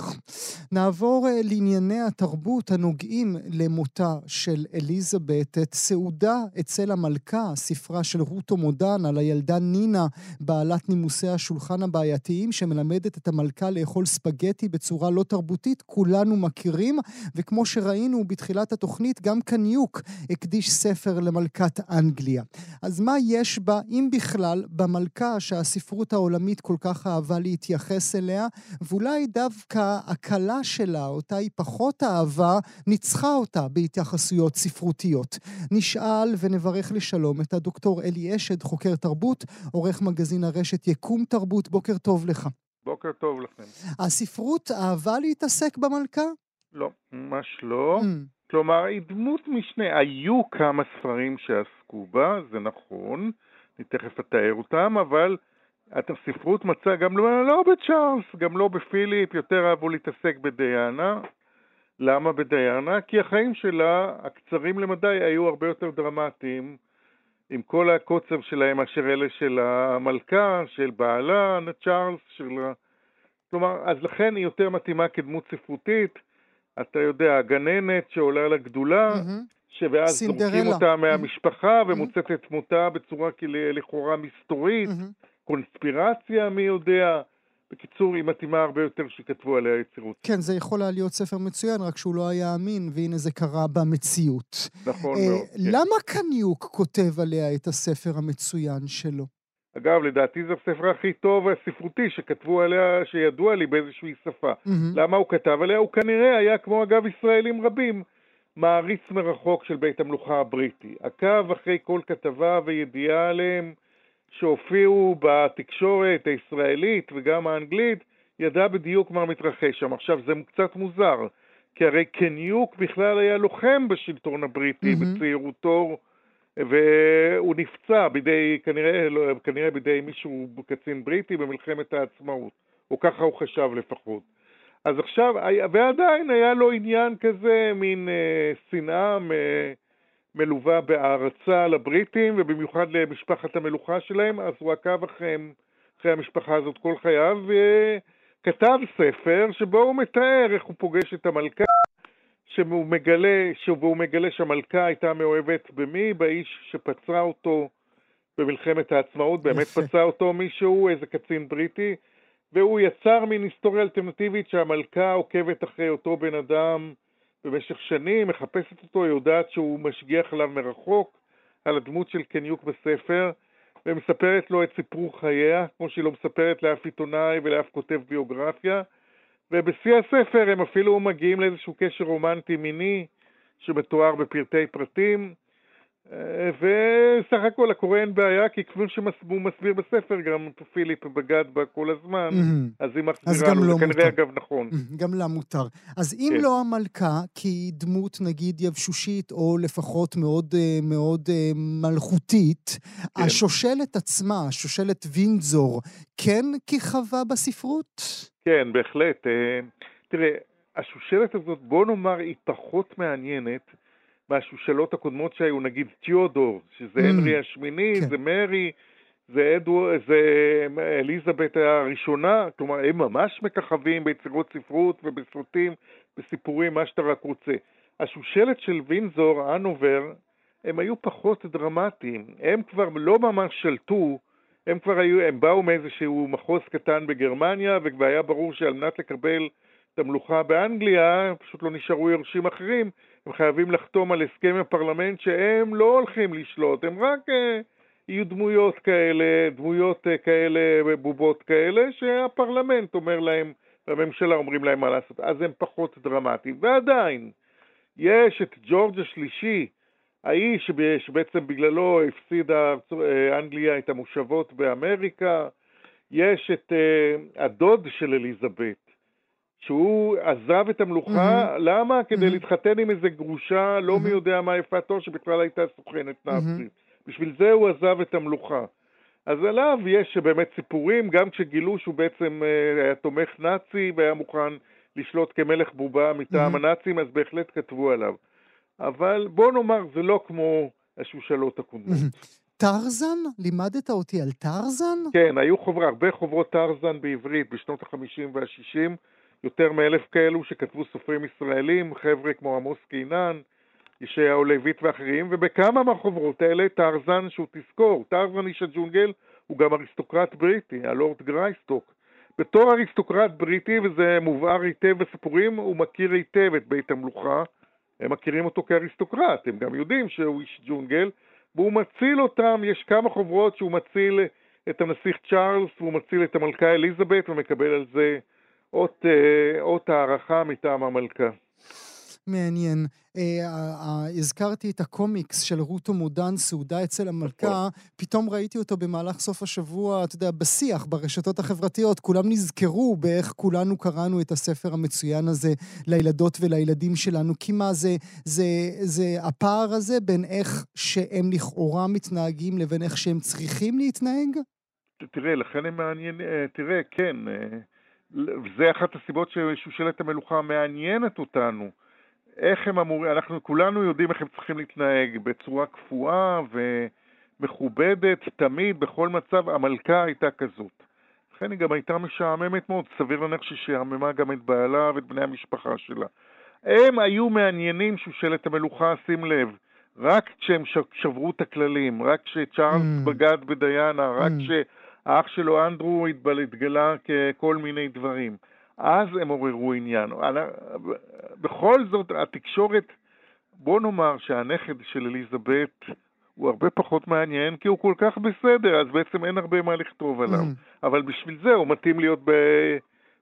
נעבור אה, לענייני התרבות הנוגעים למותה של אליזבת. את סעודה אצל המלכה, ספרה של רוטו מודן על הילדה נינה, בעלת נימוסי השולחן הבעייתיים, שמלמדת את המלכה לאכול ספגטי בצורה לא תרבותית, כולנו מכירים, וכמו שראינו בתחילת התוכנית, גם קניוק הקדיש ספר למלכת אנגליה. אז מה יש בה, אם בכלל, במלכה שהספרות העולמית כל כך אהבה להתייחס אליה, ואולי דווקא הקלה שלה, אותה היא פחות אהבה, ניצחה אותה בהתייחסויות ספרותיות. נשאל ונברך לשלום את הדוקטור אלי אשד, חוקר תרבות, עורך מגזין הרשת יקום תרבות, בוקר טוב לך. בוקר טוב לכם. הספרות אהבה להתעסק במלכה? לא, ממש לא. Mm. כלומר, היא דמות משנה. היו כמה ספרים שעסקו בה, זה נכון, אני תכף אתאר אותם, אבל הספרות מצאה גם לא, לא בצ'ארלס, גם לא בפיליפ, יותר אהבו להתעסק בדיאנה. למה בדיאנה? כי החיים שלה, הקצרים למדי, היו הרבה יותר דרמטיים, עם כל הקוצר שלהם מאשר אלה של המלכה, של בעלה, צ'ארלס, של... כלומר, אז לכן היא יותר מתאימה כדמות ספרותית. אתה יודע, הגננת שעולה לגדולה, mm-hmm. שאז זורקים אותה מהמשפחה mm-hmm. ומוצאת את מותה בצורה לכאורה מסתורית. Mm-hmm. קונספירציה, מי יודע. בקיצור, היא מתאימה הרבה יותר שכתבו עליה יצירות. כן, זה יכול היה להיות ספר מצוין, רק שהוא לא היה אמין, והנה זה קרה במציאות. נכון אה, מאוד. כן. למה קניוק כותב עליה את הספר המצוין שלו? אגב, לדעתי זה הספר הכי טוב הספרותי שכתבו עליה, שידוע לי באיזושהי שפה. Mm-hmm. למה הוא כתב עליה? הוא כנראה היה, כמו אגב ישראלים רבים, מעריץ מרחוק של בית המלוכה הבריטי. עקב אחרי כל כתבה וידיעה עליהם, שהופיעו בתקשורת הישראלית וגם האנגלית, ידע בדיוק מה מתרחש שם. עכשיו, זה קצת מוזר, כי הרי קניוק בכלל היה לוחם בשלטון הבריטי mm-hmm. בצעירותו, והוא נפצע בידי, כנראה, לא, כנראה בידי מישהו, קצין בריטי במלחמת העצמאות, או ככה הוא חשב לפחות. אז עכשיו, ועדיין היה לו עניין כזה, מין אה, שנאה אה, מלווה בהערצה לבריטים, ובמיוחד למשפחת המלוכה שלהם, אז הוא עקב אחריהם, אחרי המשפחה הזאת כל חייו, וכתב ספר שבו הוא מתאר איך הוא פוגש את המלכה, שהוא מגלה, שהוא מגלה שהמלכה הייתה מאוהבת במי? באיש שפצע אותו במלחמת העצמאות, באמת פצע אותו מישהו, איזה קצין בריטי, והוא יצר מין היסטוריה אלטרנטיבית שהמלכה עוקבת אחרי אותו בן אדם במשך שנים, מחפשת אותו, יודעת שהוא משגיח עליו מרחוק, על הדמות של קניוק בספר, ומספרת לו את סיפור חייה, כמו שהיא לא מספרת לאף עיתונאי ולאף כותב ביוגרפיה, ובשיא הספר הם אפילו מגיעים לאיזשהו קשר רומנטי מיני שמתואר בפרטי פרטים, וסך הכל לקורא אין בעיה, כי כמו שהוא מסביר בספר, גם פיליפ בגד בה כל הזמן, אז היא מחזירה לו, לא זה כנראה אגב נכון. גם לה מותר. אז אם כן. לא המלכה, כי דמות נגיד יבשושית, או לפחות מאוד אה, מאוד אה, מלכותית, כן. השושלת עצמה, השושלת וינדזור, כן כיכבה בספרות? כן, בהחלט. אה, תראה, השושלת הזאת, בוא נאמר, היא פחות מעניינת. מהשושלות הקודמות שהיו, נגיד תיאודור, שזה mm. הנרי השמיני, כן. זה מרי, זה, אדו, זה אליזבת הראשונה, כלומר הם ממש מככבים ביצירות ספרות ובסרטים, בסיפורים, מה שאתה רק רוצה. השושלת של וינזור, אנובר, הם היו פחות דרמטיים, הם כבר לא ממש שלטו, הם כבר היו, הם באו מאיזשהו מחוז קטן בגרמניה, וכבר היה ברור שעל מנת לקבל את המלוכה באנגליה, פשוט לא נשארו יורשים אחרים, הם חייבים לחתום על הסכם הפרלמנט שהם לא הולכים לשלוט, הם רק אה, יהיו דמויות כאלה, דמויות אה, כאלה, בובות כאלה, שהפרלמנט אומר להם, והממשלה אומרים להם מה לעשות, אז הם פחות דרמטיים. ועדיין, יש את ג'ורג' השלישי, האיש שבעצם בגללו הפסידה אה, אנגליה את המושבות באמריקה, יש את הדוד של אליזבת, שהוא עזב את המלוכה, mm-hmm. למה? כדי mm-hmm. להתחתן עם איזה גרושה, לא mm-hmm. מי יודע מה יפתו, שבכלל הייתה סוכנת נאצית. Mm-hmm. בשביל זה הוא עזב את המלוכה. אז עליו יש באמת סיפורים, גם כשגילו שהוא בעצם אה, היה תומך נאצי והיה מוכן לשלוט כמלך בובה מטעם mm-hmm. הנאצים, אז בהחלט כתבו עליו. אבל בוא נאמר, זה לא כמו השושלות הקודמות. Mm-hmm. טרזן? לימדת אותי על טרזן? כן, היו חובר, הרבה חוברות טרזן בעברית בשנות ה-50 וה-60. יותר מאלף כאלו שכתבו סופרים ישראלים, חבר'ה כמו עמוס קינן, ישעיהו לויט ואחרים, ובכמה מהחוברות האלה טרזן, שהוא תזכור, טרזן איש הג'ונגל הוא גם אריסטוקרט בריטי, הלורד גרייסטוק. בתור אריסטוקרט בריטי, וזה מובהר היטב בסיפורים, הוא מכיר היטב את בית המלוכה. הם מכירים אותו כאריסטוקרט, הם גם יודעים שהוא איש ג'ונגל, והוא מציל אותם, יש כמה חוברות שהוא מציל את הנסיך צ'ארלס, והוא מציל את המלכה אליזבת, ומקבל על זה אות, אה, אות הערכה מטעם המלכה. מעניין. אה, הזכרתי את הקומיקס של רוטו מודן, סעודה אצל המלכה, נכון. פתאום ראיתי אותו במהלך סוף השבוע, אתה יודע, בשיח, ברשתות החברתיות, כולם נזכרו באיך כולנו קראנו את הספר המצוין הזה לילדות ולילדים שלנו, כי מה זה, זה, זה הפער הזה בין איך שהם לכאורה מתנהגים לבין איך שהם צריכים להתנהג? תראה, לכן הם מעניינים, אה, תראה, כן, אה, זה אחת הסיבות ששושלת המלוכה מעניינת אותנו. איך הם אמורים, אנחנו כולנו יודעים איך הם צריכים להתנהג, בצורה קפואה ומכובדת, תמיד, בכל מצב, המלכה הייתה כזאת. לכן היא גם הייתה משעממת מאוד, סביר להניח שהיא שעממה גם את בעלה ואת בני המשפחה שלה. הם היו מעניינים שושלת המלוכה, שים לב, רק כשהם שברו את הכללים, רק כשצ'ארלס mm. בגד בדיאנה, רק mm. כשהאח שלו אנדרו התגלה ככל מיני דברים. אז הם עוררו עניין. בכל זאת, התקשורת, בוא נאמר שהנכד של אליזבת הוא הרבה פחות מעניין, כי הוא כל כך בסדר, אז בעצם אין הרבה מה לכתוב עליו. Mm. אבל בשביל זה הוא מתאים להיות ב...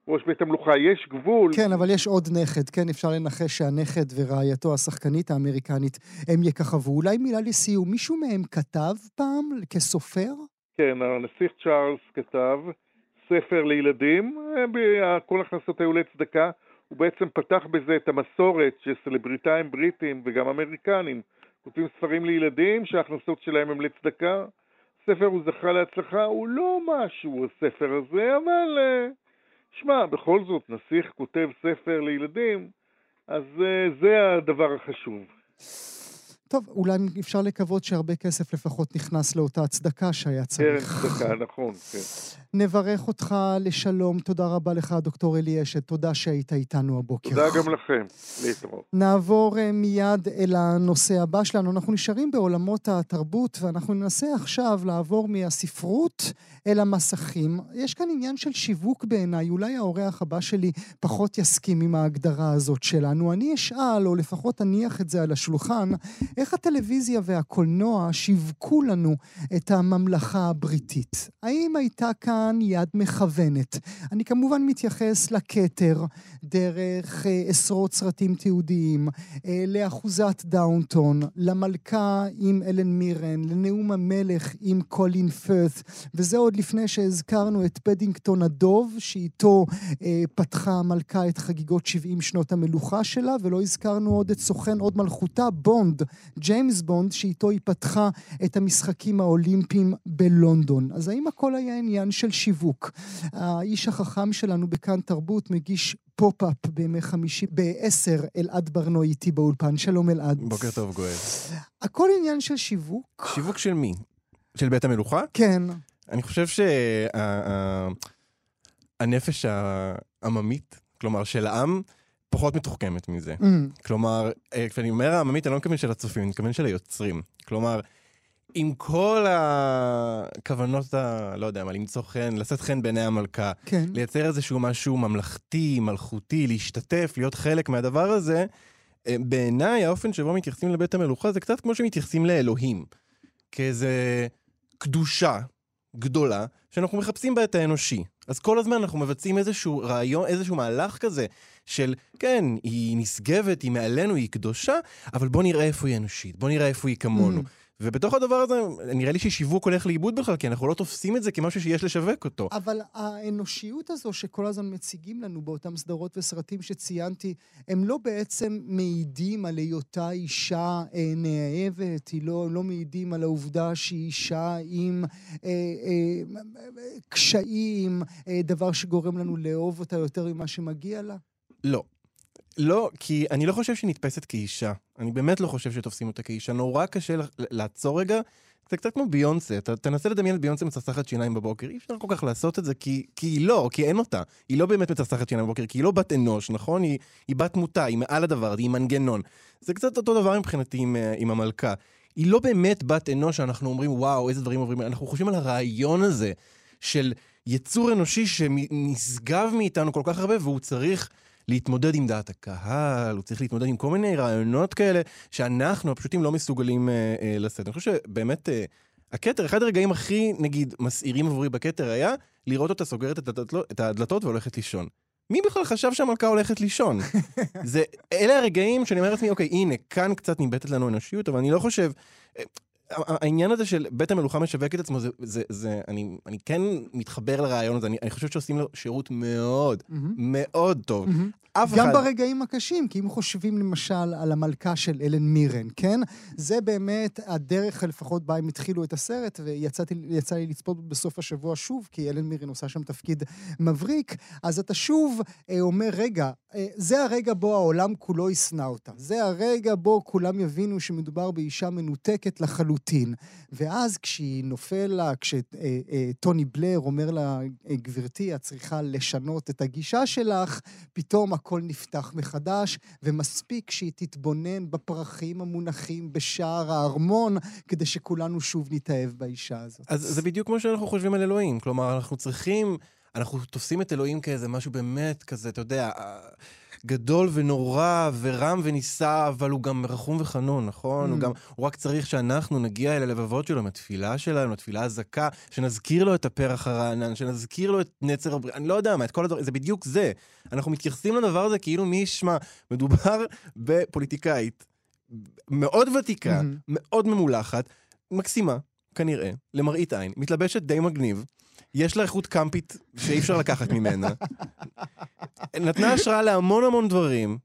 ראש בית המלוכה, יש גבול. כן, אבל יש עוד נכד, כן, אפשר לנחש שהנכד ורעייתו השחקנית האמריקנית הם יככבו. אולי מילה לסיום, מישהו מהם כתב פעם כסופר? כן, הנסיך צ'ארלס כתב, ספר לילדים, אה, כל ההכנסות היו לצדקה, הוא בעצם פתח בזה את המסורת שסלבריטאים בריטים וגם אמריקנים כותבים ספרים לילדים שההכנסות שלהם הם לצדקה. ספר הוא זכה להצלחה, הוא לא משהו הספר הזה, אבל אה, שמע, בכל זאת, נסיך כותב ספר לילדים, אז אה, זה הדבר החשוב. טוב, אולי אפשר לקוות שהרבה כסף לפחות נכנס לאותה הצדקה שהיה צריך. כן, צדקה, נכון, כן. נברך אותך לשלום. תודה רבה לך, דוקטור אלי אשת. תודה שהיית איתנו הבוקר. תודה גם לכם. להתראות. נעבור אה, מיד אל הנושא הבא שלנו. אנחנו נשארים בעולמות התרבות, ואנחנו ננסה עכשיו לעבור מהספרות אל המסכים. יש כאן עניין של שיווק בעיניי. אולי האורח הבא שלי פחות יסכים עם ההגדרה הזאת שלנו. אני אשאל, או לפחות אניח את זה על השולחן, איך הטלוויזיה והקולנוע שיווקו לנו את הממלכה הבריטית? האם הייתה כאן יד מכוונת? אני כמובן מתייחס לכתר דרך אה, עשרות סרטים תיעודיים, אה, לאחוזת דאונטון, למלכה עם אלן מירן, לנאום המלך עם קולין פרת, וזה עוד לפני שהזכרנו את פדינגטון הדוב, שאיתו אה, פתחה המלכה את חגיגות 70 שנות המלוכה שלה, ולא הזכרנו עוד את סוכן עוד מלכותה, בונד, ג'יימס בונד, שאיתו היא פתחה את המשחקים האולימפיים בלונדון. אז האם הכל היה עניין של שיווק? האיש החכם שלנו בכאן תרבות מגיש פופ-אפ בימי חמישי, בעשר, אלעד ברנועי איתי באולפן. שלום אלעד. בוקר טוב גואל. הכל עניין של שיווק? שיווק של מי? של בית המלוכה? כן. אני חושב שהנפש העממית, כלומר של העם, פחות מתוחכמת מזה. Mm. כלומר, אה, כשאני אומר העממית, אני לא מתכוון של הצופים, אני מתכוון של היוצרים. כלומר, עם כל הכוונות, ה... לא יודע מה, למצוא חן, לשאת חן בעיני המלכה, כן. לייצר איזשהו משהו ממלכתי, מלכותי, להשתתף, להיות חלק מהדבר הזה, אה, בעיניי האופן שבו מתייחסים לבית המלוכה זה קצת כמו שמתייחסים לאלוהים. כאיזה קדושה גדולה, שאנחנו מחפשים בה את האנושי. אז כל הזמן אנחנו מבצעים איזשהו רעיון, איזשהו מהלך כזה של, כן, היא נשגבת, היא מעלינו, היא קדושה, אבל בוא נראה איפה היא אנושית, בוא נראה איפה היא כמונו. Mm. ובתוך הדבר הזה, נראה לי ששיווק הולך לאיבוד בכלל, כי אנחנו לא תופסים את זה כמשהו שיש לשווק אותו. אבל האנושיות הזו שכל הזמן מציגים לנו באותם סדרות וסרטים שציינתי, הם לא בעצם מעידים על היותה אישה אה, נאהבת, היא לא, לא מעידים על העובדה שהיא אישה עם אה, אה, קשיים, אה, דבר שגורם לנו לאהוב אותה יותר ממה שמגיע לה? לא. לא, כי אני לא חושב שהיא נתפסת כאישה. אני באמת לא חושב שתופסים אותה כאישה. נורא קשה לעצור רגע. זה קצת כמו ביונסה, אתה תנסה לדמיין את ביונסה מצחצחת שיניים בבוקר, אי אפשר כל כך לעשות את זה כי, כי היא לא, כי אין אותה. היא לא באמת מצחצחת שיניים בבוקר, כי היא לא בת אנוש, נכון? היא, היא בת תמותה, היא מעל הדבר היא מנגנון. זה קצת אותו דבר מבחינתי עם, אה, עם המלכה. היא לא באמת בת אנוש שאנחנו אומרים, וואו, איזה דברים עוברים, אנחנו חושבים על הרעיון הזה של יצור אנושי שנשגב מאיתנו כל כך הרבה, והוא צריך להתמודד עם דעת הקהל, הוא צריך להתמודד עם כל מיני רעיונות כאלה, שאנחנו הפשוטים לא מסוגלים אה, אה, לשאת. אני חושב שבאמת, אה, הכתר, אחד הרגעים הכי, נגיד, מסעירים עבורי בכתר היה לראות אותה סוגרת את הדלתות, את הדלתות והולכת לישון. מי בכלל חשב שהמלכה הולכת לישון? זה, אלה הרגעים שאני אומר לעצמי, אוקיי, הנה, כאן קצת ניבטת לנו אנושיות, אבל אני לא חושב... העניין הזה של בית המלוכה משווק את עצמו, זה, זה, זה, אני, אני כן מתחבר לרעיון הזה, אני, אני חושב שעושים לו שירות מאוד, mm-hmm. מאוד טוב. Mm-hmm. אף גם אחד... ברגעים הקשים, כי אם חושבים למשל על המלכה של אלן מירן, כן? זה באמת הדרך לפחות בה הם התחילו את הסרט, ויצא לי לצפות בסוף השבוע שוב, כי אלן מירן עושה שם תפקיד מבריק, אז אתה שוב אה, אומר, רגע, אה, זה הרגע בו העולם כולו ישנא אותה. זה הרגע בו כולם יבינו שמדובר באישה מנותקת לחלוטין. ואז כשהיא נופל לה, כשטוני אה, אה, בלר אומר לה, אה, גברתי, את צריכה לשנות את הגישה שלך, פתאום הכל נפתח מחדש, ומספיק שהיא תתבונן בפרחים המונחים בשער הארמון, כדי שכולנו שוב נתאהב באישה הזאת. אז זה בדיוק כמו שאנחנו חושבים על אלוהים. כלומר, אנחנו צריכים, אנחנו תופסים את אלוהים כאיזה משהו באמת כזה, אתה יודע... גדול ונורא ורם ונישא, אבל הוא גם רחום וחנון, נכון? Mm. הוא גם, הוא רק צריך שאנחנו נגיע אל הלבבות שלו, עם התפילה שלנו, התפילה הזכה, שנזכיר לו את הפרח הרענן, שנזכיר לו את נצר הבריאה, אני לא יודע מה, את כל הדברים, זה בדיוק זה. אנחנו מתייחסים לדבר הזה כאילו מי ישמע, מדובר בפוליטיקאית מאוד ותיקה, mm-hmm. מאוד ממולחת, מקסימה, כנראה, למראית עין, מתלבשת די מגניב. יש לה איכות קמפית שאי אפשר לקחת ממנה. נתנה השראה להמון המון דברים,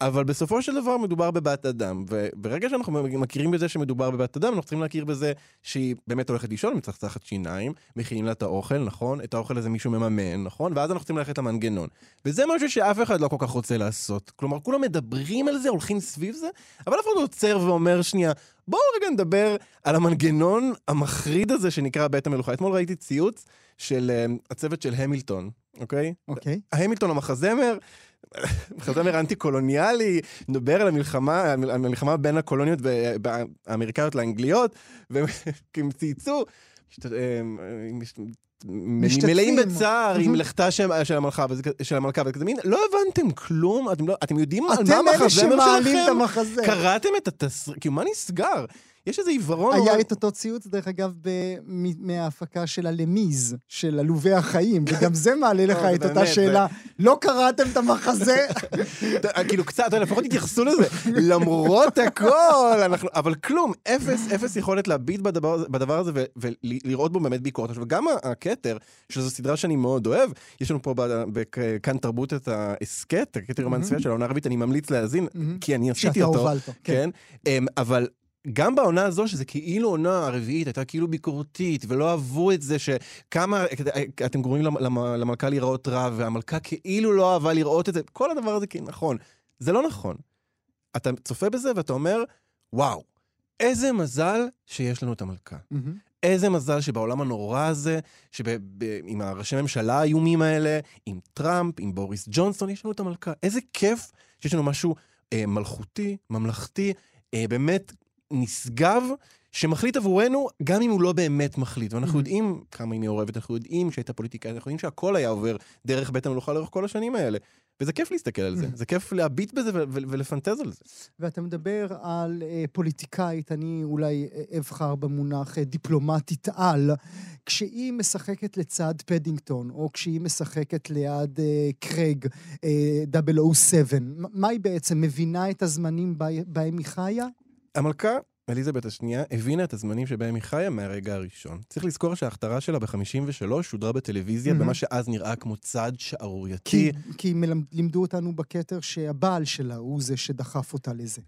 אבל בסופו של דבר מדובר בבת אדם. וברגע שאנחנו מכירים בזה שמדובר בבת אדם, אנחנו צריכים להכיר בזה שהיא באמת הולכת לישון, מצחצחת שיניים, מכינים לה את האוכל, נכון? את האוכל הזה מישהו מממן, נכון? ואז אנחנו צריכים ללכת למנגנון. וזה משהו שאף אחד לא כל כך רוצה לעשות. כלומר, כולם מדברים על זה, הולכים סביב זה, אבל אף אחד לא עוצר ואומר, שנייה, בואו רגע נדבר על המנגנון המחריד הזה שנקרא בית המלוכה. אתמול ראיתי ציוץ של uh, הצוות של המילטון, אוקיי? אוקיי. המילטון המחזמר, מחזמר אנטי-קולוניאלי, מדבר על המלחמה, על המלחמה בין הקולוניות האמריקאיות לאנגליות, והם צייצו, אה, מלאים בצער עם לכתה של המלכה, של המלכה, וכזה מין, לא הבנתם כלום, אתם, לא, אתם יודעים על מה המחזמר שלכם? אתם אלה שמעלים את המחזמר. קראתם את התסריט, כאילו מה נסגר? יש איזה עיוורון. היה את אותו ציוץ, דרך אגב, מההפקה של הלמיז, של עלובי החיים, וגם זה מעלה לך את אותה שאלה. לא קראתם את המחזה? כאילו קצת, לפחות התייחסו לזה. למרות הכל, אבל כלום, אפס, אפס יכולת להביט בדבר הזה ולראות בו באמת ביקורת. וגם הכתר, שזו סדרה שאני מאוד אוהב, יש לנו פה בכאן תרבות את ההסכת, הכתר יומן צפייה של העונה הערבית, אני ממליץ להאזין, כי אני עשיתי אותו. שאתה הובלת. כן. אמ, אבל גם בעונה הזו, שזה כאילו עונה הרביעית, הייתה כאילו ביקורתית, ולא אהבו את זה שכמה, אתם גורמים למלכה להיראות רע, והמלכה כאילו לא אהבה לראות את זה, כל הדבר הזה כאילו נכון. זה לא נכון. אתה צופה בזה ואתה אומר, וואו, איזה מזל שיש לנו את המלכה. Mm-hmm. איזה מזל שבעולם הנורא הזה, שעם הראשי ממשלה האיומים האלה, עם טראמפ, עם בוריס ג'ונסון, יש לנו את המלכה. איזה כיף שיש לנו משהו אה, מלכותי, ממלכתי, אה, באמת נשגב שמחליט עבורנו, גם אם הוא לא באמת מחליט. ואנחנו mm-hmm. יודעים כמה היא מעורבת, אנחנו יודעים שהייתה פוליטיקאית, אנחנו יודעים שהכל היה עובר דרך בית המלוכה לאורך כל השנים האלה. וזה כיף להסתכל על זה, mm-hmm. זה כיף להביט בזה ולפנטז על זה. ואתה מדבר על uh, פוליטיקאית, אני אולי אה, אבחר במונח uh, דיפלומטית על, כשהיא משחקת לצד פדינגטון, או כשהיא משחקת ליד uh, קרייג, uh, 007, מה היא בעצם, מבינה את הזמנים בהם היא חיה? המלכה, אליזבת השנייה, הבינה את הזמנים שבהם היא חיה מהרגע הראשון. צריך לזכור שההכתרה שלה ב-53 שודרה בטלוויזיה, mm-hmm. במה שאז נראה כמו צעד שערורייתי. כי, כי מלמד, לימדו אותנו בכתר שהבעל שלה הוא זה שדחף אותה לזה.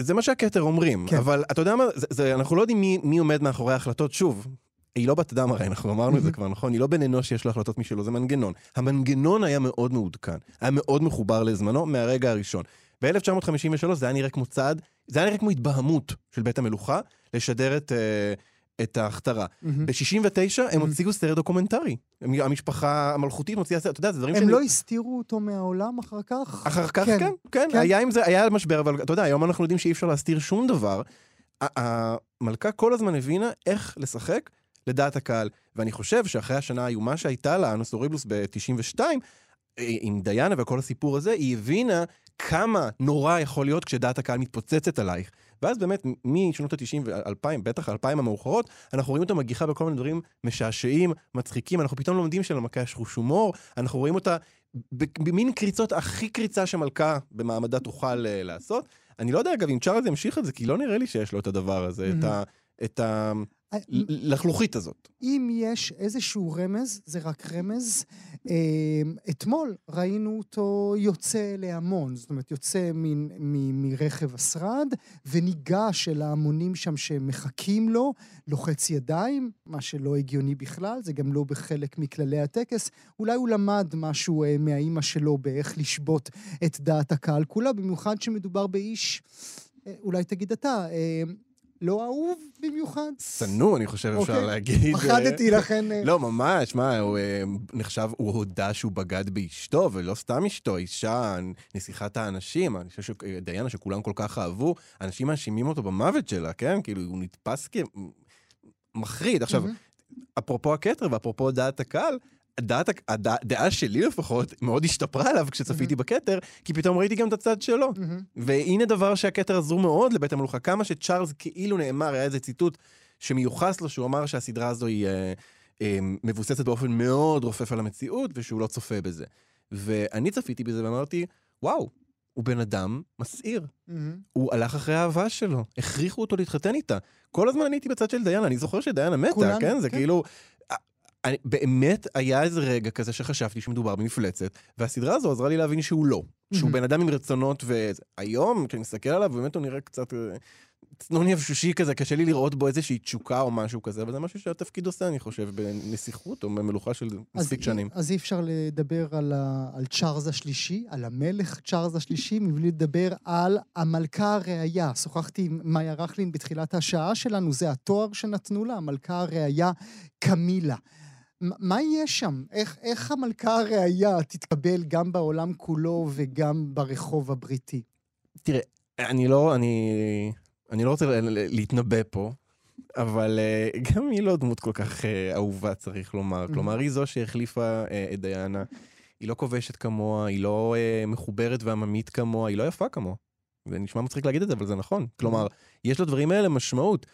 זה מה שהכתר אומרים, כן. אבל אתה יודע מה, זה, זה, אנחנו לא יודעים מי, מי עומד מאחורי ההחלטות. שוב, היא לא בת אדם הרי, אנחנו אמרנו את זה כבר, נכון? היא לא בן אנוש שיש לו החלטות משלו, זה מנגנון. המנגנון היה מאוד מעודכן, היה מאוד מחובר לזמנו מהרגע הראשון. ב-1953 זה היה נראה כמו צעד, זה היה נראה כמו התבהמות של בית המלוכה, לשדר את... אה, את ההכתרה. Mm-hmm. ב-69 הם הוציאו סרט דוקומנטרי. המשפחה המלכותית מוציאה סרט, אתה יודע, זה דברים הם לא הסתירו אותו מהעולם אחר כך? אחר כך, כן, כן, היה עם זה, היה משבר, אבל אתה יודע, היום אנחנו יודעים שאי אפשר להסתיר שום דבר. המלכה כל הזמן הבינה איך לשחק לדעת הקהל. ואני חושב שאחרי השנה האיומה שהייתה לה, אנוס אוריבלוס ב-92, עם דיאנה וכל הסיפור הזה, היא הבינה כמה נורא יכול להיות כשדעת הקהל מתפוצצת עלייך. ואז באמת, משנות ה-90 ו-2000, בטח 2000 המאוחרות, אנחנו רואים אותה מגיחה בכל מיני דברים משעשעים, מצחיקים, אנחנו פתאום לומדים שלמכה יש חוש הומור, אנחנו רואים אותה במין קריצות הכי קריצה שמלכה במעמדה תוכל uh, לעשות. אני לא יודע, אגב, אם צ'ארלס ימשיך את זה, כי לא נראה לי שיש לו את הדבר הזה, mm-hmm. את ה... את ה... לחלוכית הזאת. אם יש איזשהו רמז, זה רק רמז. אתמול ראינו אותו יוצא להמון, זאת אומרת, יוצא מרכב השרד וניגש אל ההמונים שם שמחכים לו, לוחץ ידיים, מה שלא הגיוני בכלל, זה גם לא בחלק מכללי הטקס. אולי הוא למד משהו מהאימא שלו באיך לשבות את דעת הקהל כולה, במיוחד שמדובר באיש... אולי תגיד אתה, לא אהוב במיוחד? שנוא, אני חושב, אפשר אוקיי. להגיד. פחדתי לכן... אה. לא, ממש, מה, הוא אה, נחשב, הוא הודה שהוא בגד באשתו, ולא סתם אשתו, אישה, נסיכת האנשים, אני חושב שדיינה, שכולם כל כך אהבו, אנשים מאשימים אותו במוות שלה, כן? כאילו, הוא נתפס כמחריד. עכשיו, אפרופו הכתר ואפרופו דעת הקהל, הדעת, הדעה שלי לפחות מאוד השתפרה עליו כשצפיתי mm-hmm. בכתר, כי פתאום ראיתי גם את הצד שלו. Mm-hmm. והנה דבר שהכתר עזרו מאוד לבית המלוכה, כמה שצ'ארלס כאילו נאמר, היה איזה ציטוט שמיוחס לו, שהוא אמר שהסדרה הזו היא אה, אה, מבוססת באופן מאוד רופף על המציאות, ושהוא לא צופה בזה. ואני צפיתי בזה ואמרתי, וואו, הוא בן אדם מסעיר. Mm-hmm. הוא הלך אחרי האהבה שלו, הכריחו אותו להתחתן איתה. כל הזמן אני הייתי בצד של דיאנה, אני זוכר שדיאנה מתה, כולנו, כן? זה כן. כאילו... אני, באמת היה איזה רגע כזה שחשבתי שמדובר במפלצת, והסדרה הזו עזרה לי להבין שהוא לא. שהוא בן אדם עם רצונות, והיום, כשאני מסתכל עליו, באמת הוא נראה קצת אה, צנוני אבשושי כזה, קשה לי לראות בו איזושהי תשוקה או משהו כזה, אבל זה משהו שהתפקיד עושה, אני חושב, בנסיכות או במלוכה של מספיק שנים. אז אי אפשר לדבר על, ה, על צ'ארלס השלישי, על המלך צ'ארלס השלישי, מבלי לדבר על המלכה הראייה. שוחחתי עם מאיה רכלין בתחילת השעה שלנו, זה התואר שנתנו לה, המלכה הראייה קמילה. מה יהיה שם? איך, איך המלכה הראייה תתקבל גם בעולם כולו וגם ברחוב הבריטי? תראה, אני לא, אני, אני לא רוצה להתנבא פה, אבל uh, גם היא לא דמות כל כך uh, אהובה, צריך לומר. Mm-hmm. כלומר, היא זו שהחליפה uh, את דיאנה. היא לא כובשת כמוה, היא לא uh, מחוברת ועממית כמוה, היא לא יפה כמוה. זה נשמע מצחיק להגיד את זה, אבל זה נכון. כלומר, יש לדברים האלה משמעות.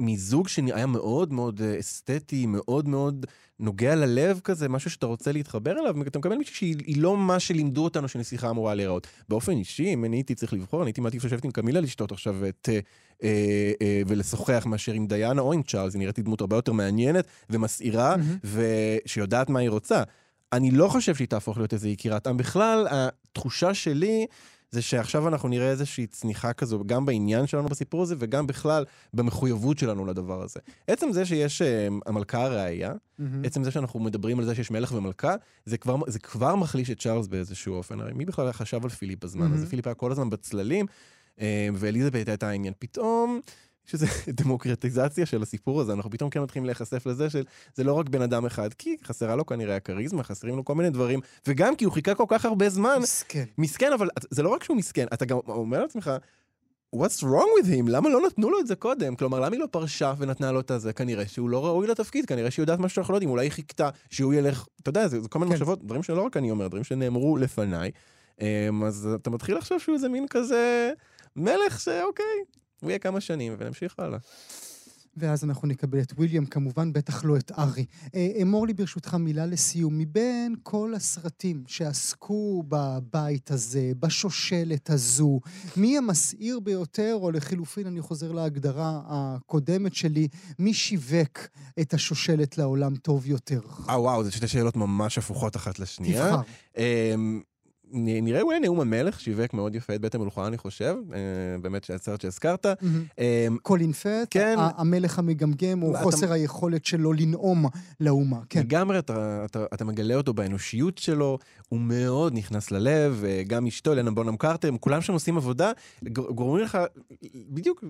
מזוג שהיה מאוד מאוד אה, אסתטי, מאוד מאוד נוגע ללב כזה, משהו שאתה רוצה להתחבר אליו, אתה מקבל מישהי שהיא לא מה שלימדו אותנו שנסיכה אמורה להיראות. באופן אישי, אם אני הייתי צריך לבחור, אני הייתי מעדיף לשבת עם קמילה לשתות עכשיו את... אה, אה, אה, ולשוחח מאשר עם דיאנה או עם צ'ארלס, היא נראית לי דמות הרבה יותר מעניינת ומסעירה, mm-hmm. ושיודעת מה היא רוצה. אני לא חושב שהיא תהפוך להיות איזה יקירת עם. בכלל, התחושה שלי... זה שעכשיו אנחנו נראה איזושהי צניחה כזו, גם בעניין שלנו בסיפור הזה, וגם בכלל במחויבות שלנו לדבר הזה. עצם זה שיש uh, המלכה הראייה, mm-hmm. עצם זה שאנחנו מדברים על זה שיש מלך ומלכה, זה כבר, זה כבר מחליש את צ'ארלס באיזשהו אופן. הרי מי בכלל חשב על פיליפ בזמן mm-hmm. הזה? פיליפ היה כל הזמן בצללים, uh, ואליזבת הייתה העניין. פתאום... שזה דמוקרטיזציה של הסיפור הזה, אנחנו פתאום כן מתחילים להיחשף לזה שזה לא רק בן אדם אחד, כי חסרה לו כנראה הכריזמה, חסרים לו כל מיני דברים, וגם כי הוא חיכה כל כך הרבה זמן. מסכן. מסכן, אבל זה לא רק שהוא מסכן, אתה גם אומר לעצמך, what's wrong with him? למה לא נתנו לו את זה קודם? כלומר, למה היא לא פרשה ונתנה לו את הזה? כנראה שהוא לא ראוי לתפקיד, כנראה שהיא יודעת משהו שאנחנו לא יודעים, אולי היא חיכתה שהוא ילך, אתה יודע, זה, זה כל מיני כן. מחשבות, דברים שלא רק אני אומר, דברים שנאמרו לפניי. אמ, אז אתה מתחיל לחשוב שהוא איזה מין כזה מלך שאוקיי, הוא יהיה כמה שנים ונמשיך הלאה. ואז אנחנו נקבל את וויליאם, כמובן, בטח לא את ארי. אה, אמור לי ברשותך מילה לסיום. מבין כל הסרטים שעסקו בבית הזה, בשושלת הזו, מי המסעיר ביותר, או לחילופין, אני חוזר להגדרה הקודמת שלי, מי שיווק את השושלת לעולם טוב יותר? אה, וואו, זה שתי שאלות ממש הפוכות אחת לשנייה. תבחר. אמ, נראה אולי נאום המלך, שיווק מאוד יפה את בית המלוכה, אני חושב. אה, באמת, הסרט שהזכרת. אה, קולין פט, כן. המלך המגמגם, או חוסר היכולת שלו לנאום לאומה. כן. לגמרי, אתה, מגלה אותו באנושיות שלו, הוא מאוד נכנס ללב, גם אשתו, אלנה בונם קרטר, כולם שם עושים עבודה, גורמים לך בדיוק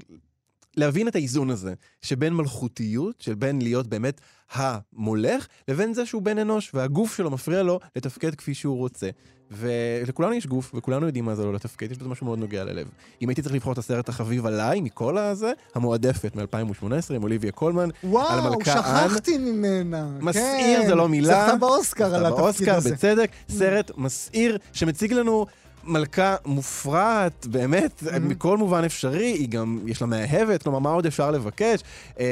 להבין את האיזון הזה, שבין מלכותיות, של בין להיות באמת המולך, לבין זה שהוא בן אנוש, והגוף שלו מפריע לו לתפקד כפי שהוא רוצה. ולכולנו יש גוף, וכולנו יודעים מה זה לא לתפקד, יש בזה משהו מאוד נוגע ללב. אם הייתי צריך לבחור את הסרט החביב עליי, מכל הזה, המועדפת מ-2018, עם אוליביה קולמן, וואו, על המלכה אן. וואו, שכחתי ממנה. מסעיר, כן. זה לא מילה. זכתה באוסקר על התפקיד הזה. באוסקר, בצדק, סרט מסעיר, שמציג לנו מלכה מופרעת, באמת, mm-hmm. מכל מובן אפשרי, היא גם, יש לה מאהבת, כלומר, מה עוד אפשר לבקש? אמ,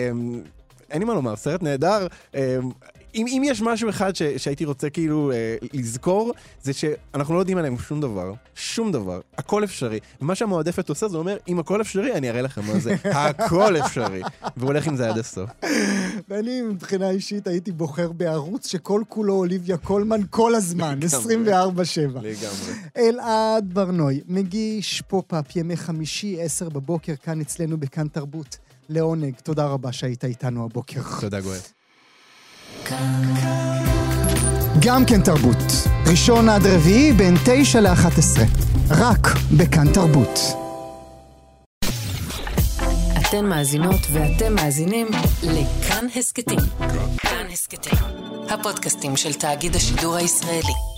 אין לי מה לומר, סרט נהדר. אם, אם יש משהו אחד ש, שהייתי רוצה כאילו אה, לזכור, זה שאנחנו לא יודעים עליהם שום דבר, שום דבר, הכל אפשרי. ומה שהמועדפת עושה זה אומר, אם הכל אפשרי, אני אראה לכם מה זה, הכל אפשרי. והוא הולך עם זה עד הסוף. ואני מבחינה אישית הייתי בוחר בערוץ שכל כולו אוליביה קולמן כל הזמן, 24-7. לגמרי. אלעד ברנוי, מגיש פופ-אפ ימי חמישי, 10 בבוקר, כאן אצלנו בכאן תרבות. לעונג, תודה רבה שהיית איתנו הבוקר. תודה גואל. גם כן תרבות. ראשון עד רביעי בין תשע לאחת עשרה. רק בכאן תרבות. אתן מאזינות ואתם מאזינים לכאן הסכתים. כאן הסכתים, הפודקאסטים של תאגיד השידור הישראלי.